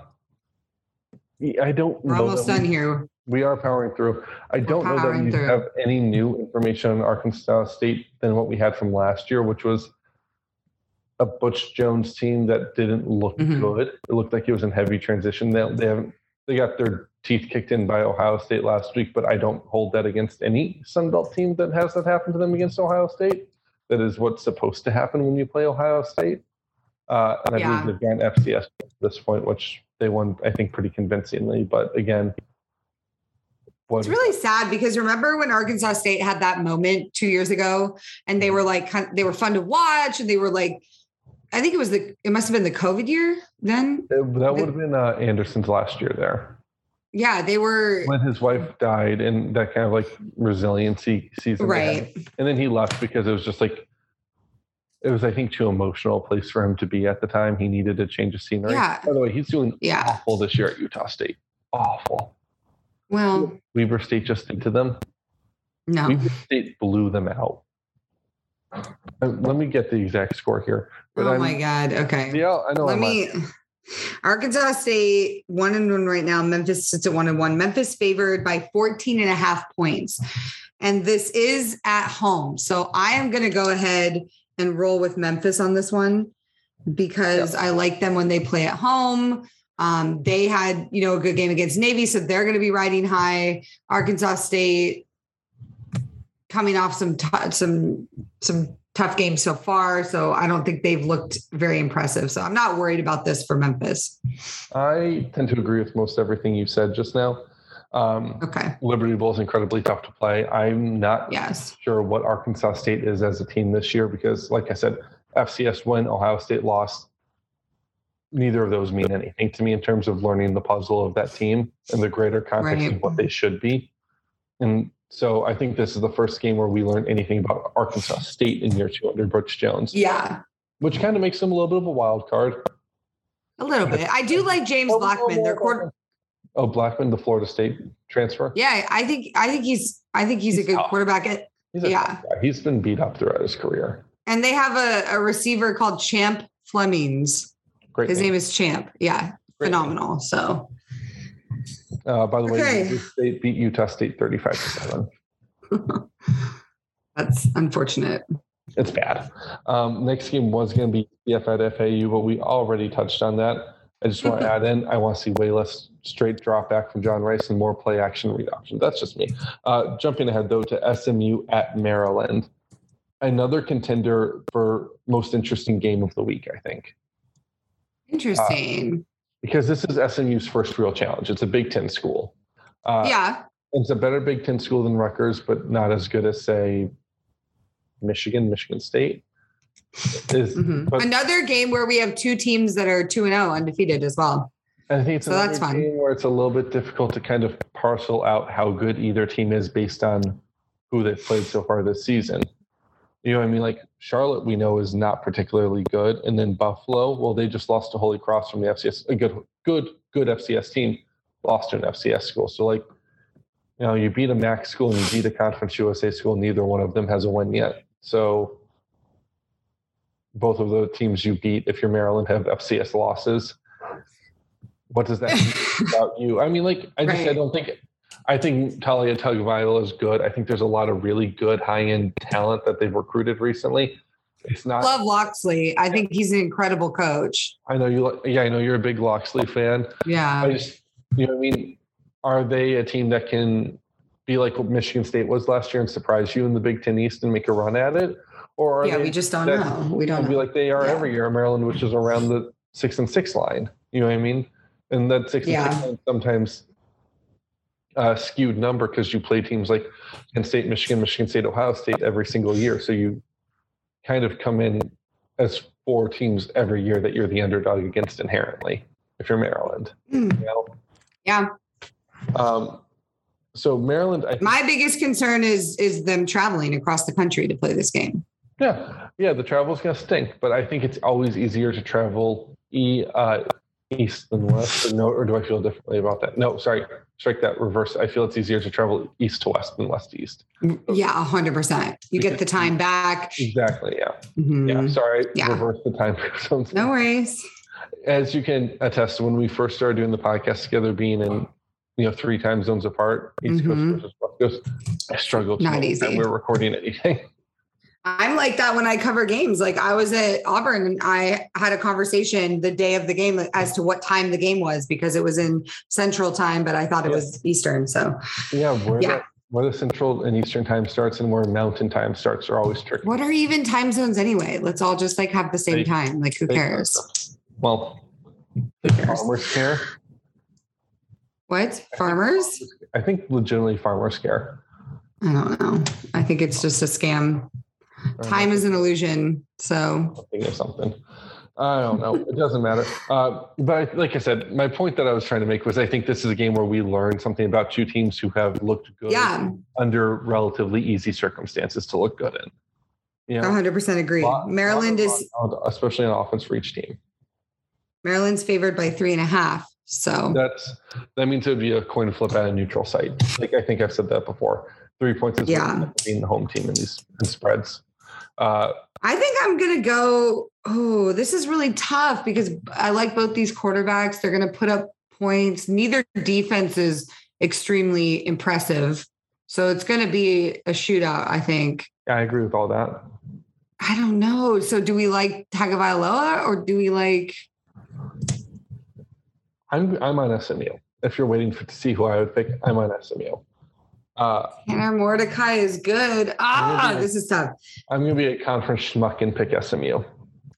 I don't. we're almost done here. We are powering through. I don't know that we through. have any new information on Arkansas State than what we had from last year, which was a Butch Jones team that didn't look Mhm. good. It looked like it was in heavy transition. They, they haven't. They got their teeth kicked in by Ohio State last week, but I don't hold that against any Sun Belt team that has that happen to them against Ohio State. That is what's supposed to happen when you play Ohio State. Uh, and I Yeah. believe they've gone FCS at this point, which they won, I think, pretty convincingly. But again, what It's really sad because remember when Arkansas State had that moment two years ago, and they were like they were fun to watch, and they were like, I think it was the it must have been the COVID year then. It- that would have been uh, Anderson's last year there Yeah, they were when his wife died, and that kind of like resiliency season. right. And then he left because it was just like it was, I think, too emotional a place for him to be at the time. He needed a change of scenery. Yeah. By the way, he's doing Yeah. awful this year at Utah State. Awful. Well, Weber State just did to them. no. State blew them out. Uh, Let me get the exact score here. But Oh I'm- my God. Okay. Yeah, I know. Let I'm me. Arkansas State one and one right now. Memphis sits at one and one. Memphis favored by 14 and a half points. And this is at home. So I am going to go ahead and roll with Memphis on this one because I like them when they play at home. Um, they had, you know, a good game against Navy, so they're going to be riding high. Arkansas State coming off some tou- some some tough games so far, so I don't think they've looked very impressive. So I'm not worried about this for Memphis. I tend to agree with most everything you said just now. Um, Okay. Liberty Bowl is incredibly tough to play. I'm not Yes. sure what Arkansas State is as a team this year because, like I said, FCS win, Ohio State lost. Neither of those mean anything to me in terms of learning the puzzle of that team and the greater context Right. of what they should be. And so I think this is the first game where we learn anything about Arkansas State in year two under Butch Jones, Yeah. which kind of makes them a little bit of a wild card. A little bit. I do like James Blackman. Their quarter. Oh, Blackman, the Florida State transfer. Yeah, I think I think he's I think he's, He's a good tough. quarterback. At, He's Yeah. He's been beat up throughout his career. and they have a, a receiver called Champ Flemings. Great. His name is Champ. Yeah, Great phenomenal. So Uh, by the way, Okay. Mississippi State beat Utah State 35 to 7. that's unfortunate. It's bad. Um, next game was going to be CF at FAU, but we already touched on that. I just want to add in, I want to see way less straight drop back from John Rhys and more play action read option. That's just me. Uh, jumping ahead, though, to SMU at Maryland. Another contender for most interesting game of the week, I think, Interesting. because this is SMU's first real challenge. It's a Big Ten school. Uh, yeah. It's a better Big Ten school than Rutgers, but not as good as, say, Michigan, Michigan State. Is Mhm. but- Another game where we have two teams that are two and zero undefeated as well. I think it's So that's fun. game where it's a little bit difficult to kind of parcel out how good either team is based on who they've played so far this season. You know what I mean? Like Charlotte, we know is not particularly good, and then Buffalo, well, they just lost to Holy Cross from the FCS, a good, good, good FCS team, lost to an FCS school. So like, you know, you beat a MAC school and you beat a Conference USA school. Neither one of them has a win yet. So both of the teams you beat, if you're Maryland, have FCS losses. What does that mean about you? I mean, like, I just I don't think I think Taulia Tagovailoa is good. I think there's a lot of really good high end talent that they've recruited recently. It's not. Love Locksley. I think he's an incredible coach. I know you. Yeah, I know you're a big Locksley fan. Yeah. I just, you know, I mean, are they a team that can be like what Michigan State was last year and surprise you in the Big Ten East and make a run at it? Or Yeah, we just don't know. We don't and be like they are Yeah. every year in Maryland, which is around the six and six line. You know what I mean? And that six and Yeah. six line sometimes uh, skewed number because you play teams like Penn State, Michigan, Michigan State, Ohio State every single year. So you kind of come in as four teams every year that you're the underdog against inherently if you're Maryland. Hmm. You know? Yeah. Um, so Maryland, I think, My biggest concern is is them traveling across the country to play this game. Yeah, yeah. The travel's gonna stink, but I think it's always easier to travel e uh, east than west. Or no, or do I feel differently about that? No, sorry. Strike that reverse. I feel it's easier to travel east to west than west to east. Yeah, hundred percent. You get the time back. Exactly. Yeah. Mhm. Yeah. Sorry. Yeah. Reverse the time. zones. No worries. As you can attest, when we first started doing the podcast together, being in you know three time zones apart, East Mhm. Coast versus West Coast, I struggled. to Not easy. We're recording anything. I'm like that when I cover games. Like I was at Auburn and I had a conversation the day of the game as to what time the game was because it was in Central Time, but I thought it Yeah. was Eastern. So Yeah. Where Yeah. The, where the Central and Eastern time starts and where Mountain time starts are always tricky. what are even time zones anyway? Let's all just like have the same They- time. Like who cares? Well, Who cares? farmers care. What? Farmers? I think legitimately farmers care. I don't know. I think it's just a scam. Time is an illusion. So think of something. I don't know. It doesn't matter. Uh, but I, like I said, my point that I was trying to make was I think this is a game where we learn something about two teams who have looked good yeah, under relatively easy circumstances to look good in. You know, 100% agree. lot- Maryland lot is of- especially on offense for each team. Maryland's favored by three and a half. So That's that means it would be a coin flip at a neutral site. Like I think I've said that before. Three points is Yeah. being the home team in these in spreads. Uh, I think I'm gonna go. Oh, this is really tough because I like both these quarterbacks. They're gonna put up points. Neither defense is extremely impressive. So it's gonna be a shootout, I think. I agree with all that. I don't know. So do we like Tagovailoa or do we like I'm I'm on SMU. If you're waiting for to see who I would pick, I'm on SMU. Uh, Tanner Mordecai is good. Ah, Yeah. this is tough. I'm going to be a conference schmuck and pick SMU.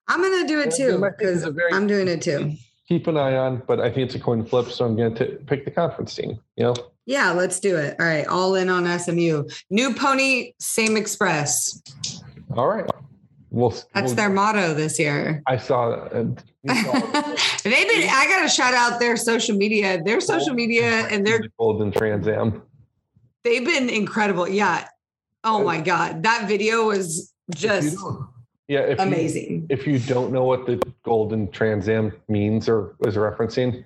I'm gonna do it too because is a very- I'm doing it too. Keep an eye on, but I think it's a coin flip, so I'm going to pick the conference team. You know, Yeah, let's do it. All right, all in on SMU. New pony, same express. all right. We'll, That's we'll- their motto this year. I saw saw. They've been. I gotta shout out their social media. Their social media and their The Golden Trans Am. They've been incredible. Yeah. Oh my god, that video was just yeah, if you- amazing. if you don't know what the Golden Trans Am means or is referencing,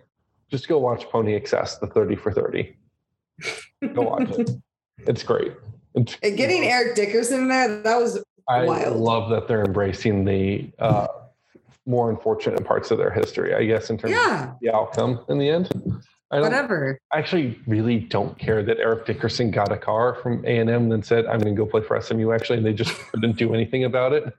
just go watch Pony Excess, the 30 for 30. Go watch it. It's great. It's, And getting Eric Dickerson in there, that was I wild. love that they're embracing the uh, more unfortunate parts of their history, I guess, in terms yeah, of the outcome in the end. I whatever. I actually really don't care that Eric Dickerson got a car from A and M and said, "I'm going to go play for SMU." Actually, and they just couldn't do anything about it.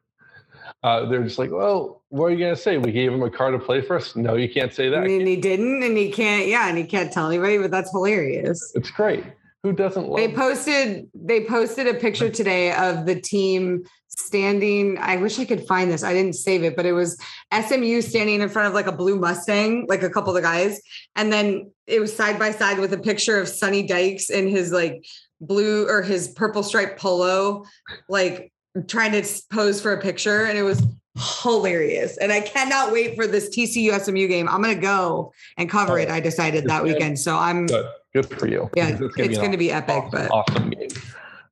Uh, they're just like, "Well, what are you going to say? We gave him a car to play for us." No, you can't say that. And he didn't, and he can't. Yeah, and he can't tell anybody. But that's hilarious. It's great. Who doesn't love? They posted they posted a picture today of the team standing. I wish I could find this. I didn't save it, but it was SMU standing in front of like a blue Mustang, like a couple of the guys, and then it was side by side with a picture of Sonny Dykes in his like blue or his purple striped polo, like trying to pose for a picture, and it was hilarious. And I cannot wait for this TCU SMU game. I'm gonna go and cover it. Oh. I decided that weekend, so I'm. Good for you. yeah, it's an going to be epic. awesome, But awesome game.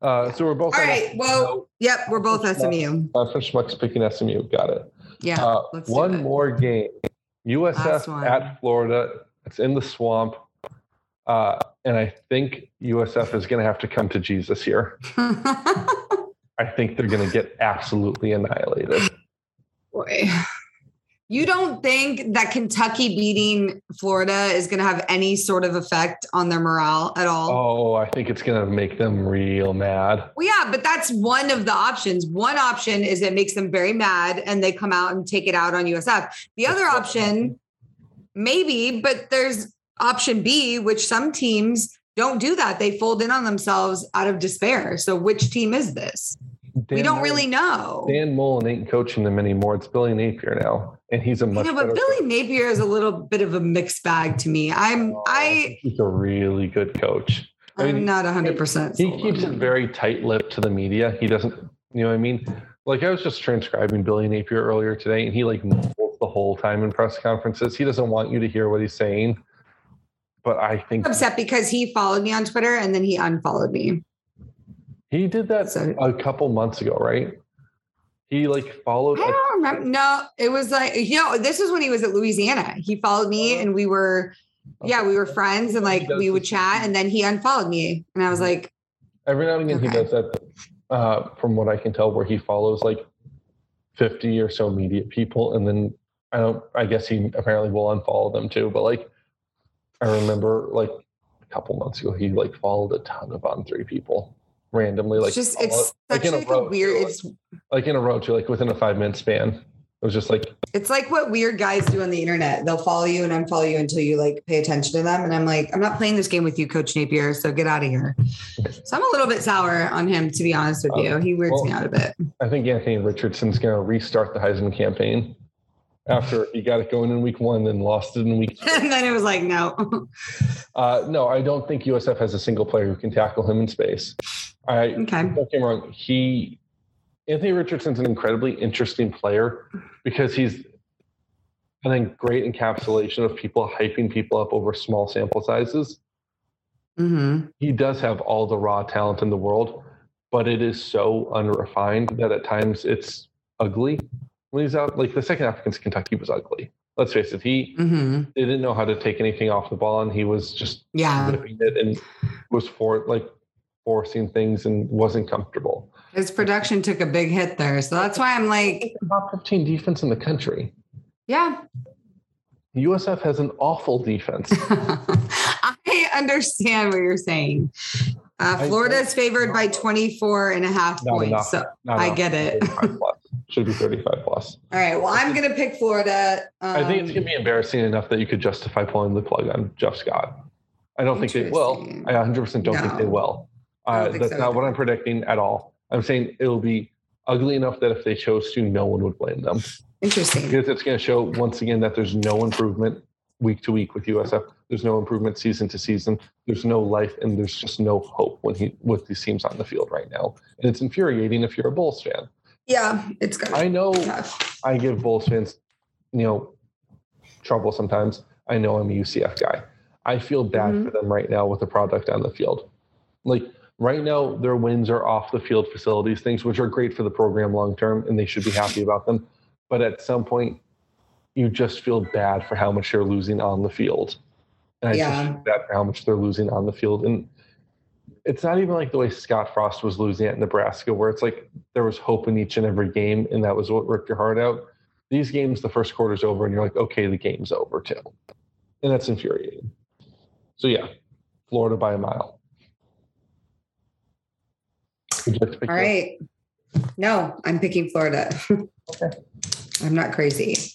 Uh, so we're both All right. SMU. well, yep, we're both SMU. Uh, for Schmucks picking SMU. Got it. Yeah, Uh, let's do one more game. USF at Florida. It's in the swamp. Uh, and I think USF is going to have to come to Jesus here. I think they're going to get absolutely annihilated. Boy. You don't think that Kentucky beating Florida is going to have any sort of effect on their morale at all? Oh, I think it's going to make them real mad. Well, yeah, but that's one of the options. One option is it makes them very mad and they come out and take it out on USF. The other option, maybe, but there's option B, which some teams don't do that. They fold in on themselves out of despair. So, which team is this? We don't Mullen- really know. Dan Mullen ain't coaching them anymore. It's Billy Napier now, and he's a much know, but Billy coach. Napier is a little bit of a mixed bag to me. I'm Oh, I he's a really good coach. I I'm mean, not hundred percent. He keeps it very tight-lipped to the media. He doesn't, you know what I mean? Like I was just transcribing Billy Napier earlier today, and he like mumbles the whole time in press conferences. He doesn't want you to hear what he's saying. But I think upset because he followed me on Twitter and then he unfollowed me. He did that So- a couple months ago, right? He like followed. I don't remember. No, it was like you know, this is when he was at Louisiana. He followed me, and we were, yeah, we were friends, and like we would chat, and then he unfollowed me, and I was like, every now and again he does that. Uh, from what I can tell, where he follows like fifty or so media people, and then I don't. I guess he apparently will unfollow them too. But like, I remember like a couple months ago, he like followed a ton of on three people randomly, like it's just it's like such in a like a row, weird. too, It's like in a row too, like within a five minute span. It was just like it's like what weird guys do on the internet. They'll follow you and unfollow you until you like pay attention to them. And I'm like, I'm not playing this game with you, Coach Napier. So get out of here. So I'm a little bit sour on him, to be honest with uh, you. He weirds well- me out a bit. I think Anthony Richardson's going to restart the Heisman campaign after he got it going in week one and lost it in week two. and then it was like, no. Uh, no, I don't think USF has a single player who can tackle him in space. I okay. don't get wrong. He Anthony Richardson's an incredibly interesting player because he's I think great encapsulation of people hyping people up over small sample sizes. hmm He does have all the raw talent in the world, but it is so unrefined that at times it's ugly. When he's out, like the second half against Kentucky was ugly. Let's face it, he hmm didn't know how to take anything off the ball, and he was just Yeah. whipping it and was for like forcing things and wasn't comfortable. His production took a big hit there. So that's why I'm like, Top 15 defense in the country. yeah. USF has an awful defense. I understand what you're saying. Uh, Florida is favored by 24 and a half points. enough. So, I get it. 35 plus. Should be 35 plus. all right. Well, I'm going to pick Florida. Um, I think it's going to be embarrassing enough that you could justify pulling the plug on Jeff Scott. I don't think they will. I 100% don't think they will. Uh, think that's so not what I'm predicting at all. I'm saying it'll be ugly enough that if they chose to, no one would blame them. interesting. because it's going to show once again that there's no improvement week to week with USF. There's no improvement season to season. There's no life, and there's just no hope when he with these teams on the field right now. And it's infuriating if you're a Bulls fan. Yeah, it's good. I know Tough. I give Bulls fans, you know, trouble sometimes. I know I'm a UCF guy. I feel bad Mhm. for them right now with the product on the field. Like right now, their wins are off the field facilities, things which are great for the program long term, and they should be happy about them. But at some point, you just feel bad for how much they're losing on the field. And I Yeah. just feel bad for how much they're losing on the field. And it's not even like the way Scott Frost was losing at Nebraska, where it's like there was hope in each and every game, and that was what ripped your heart out. These games, the first quarter's over, and you're like, okay, the game's over too. And that's infuriating. So, yeah, Florida by a mile. Would you like to pick All yours? No, I'm picking Florida. Okay. I'm not crazy.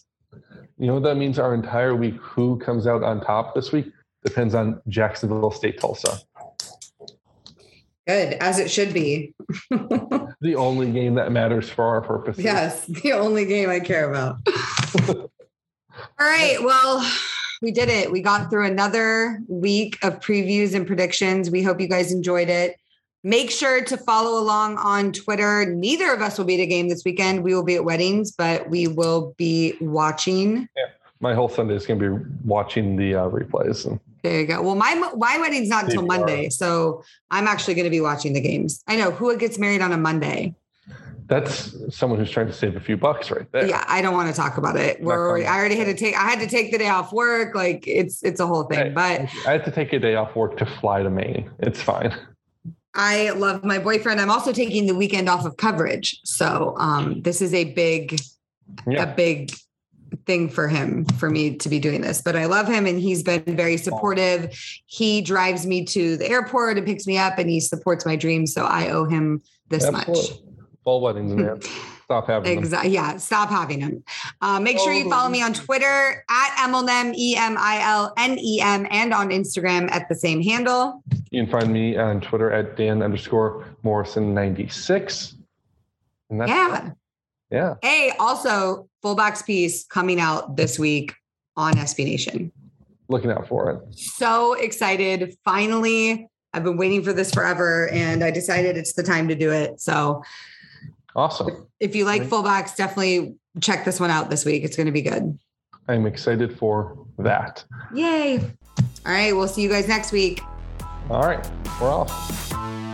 You know what that means? Our entire week, who comes out on top this week depends on Jacksonville State Tulsa. Good, as it should be. The only game that matters for our purposes. yes, the only game I care about. All right. Well, we did it. We got through another week of previews and predictions. We hope you guys enjoyed it. Make sure to follow along on Twitter. Neither of us will be at a game this weekend. We will be at weddings, but we will be watching. My whole Sunday is going to be watching the uh, replays. And There you go. Well, my my wedding's not until Monday, so I'm actually going to be watching the games. I know who gets married on a Monday. that's someone who's trying to save a few bucks right there. Yeah, I don't want to talk about it. We're already. I already had to take. I had to take the day off work. Like it's it's a whole thing. But I had to take a day off work to fly to Maine. It's fine. I love my boyfriend. I'm also taking the weekend off of coverage. So um, this is a big, Yeah. a big thing for him, for me to be doing this. But I love him and he's been very supportive. He drives me to the airport and picks me up and he supports my dreams. So I owe him this much. Fall weddings, man. Stop having them. Exactly. Yeah. Stop having them. Uh, make sure you follow me on Twitter at Emilnem, E M I L N E M, and on Instagram at the same handle. You can find me on Twitter at Dan underscore Morrison96. And that's Yeah. Yeah. Hey, also, fullbacks piece coming out this week on SB Nation. Looking out for it. So excited. Finally, I've been waiting for this forever and I decided it's the time to do it. So Awesome. if you like fullbacks, definitely check this one out this week. It's going to be good. I'm excited for that. Yay. All right. We'll see you guys next week. All right. We're off.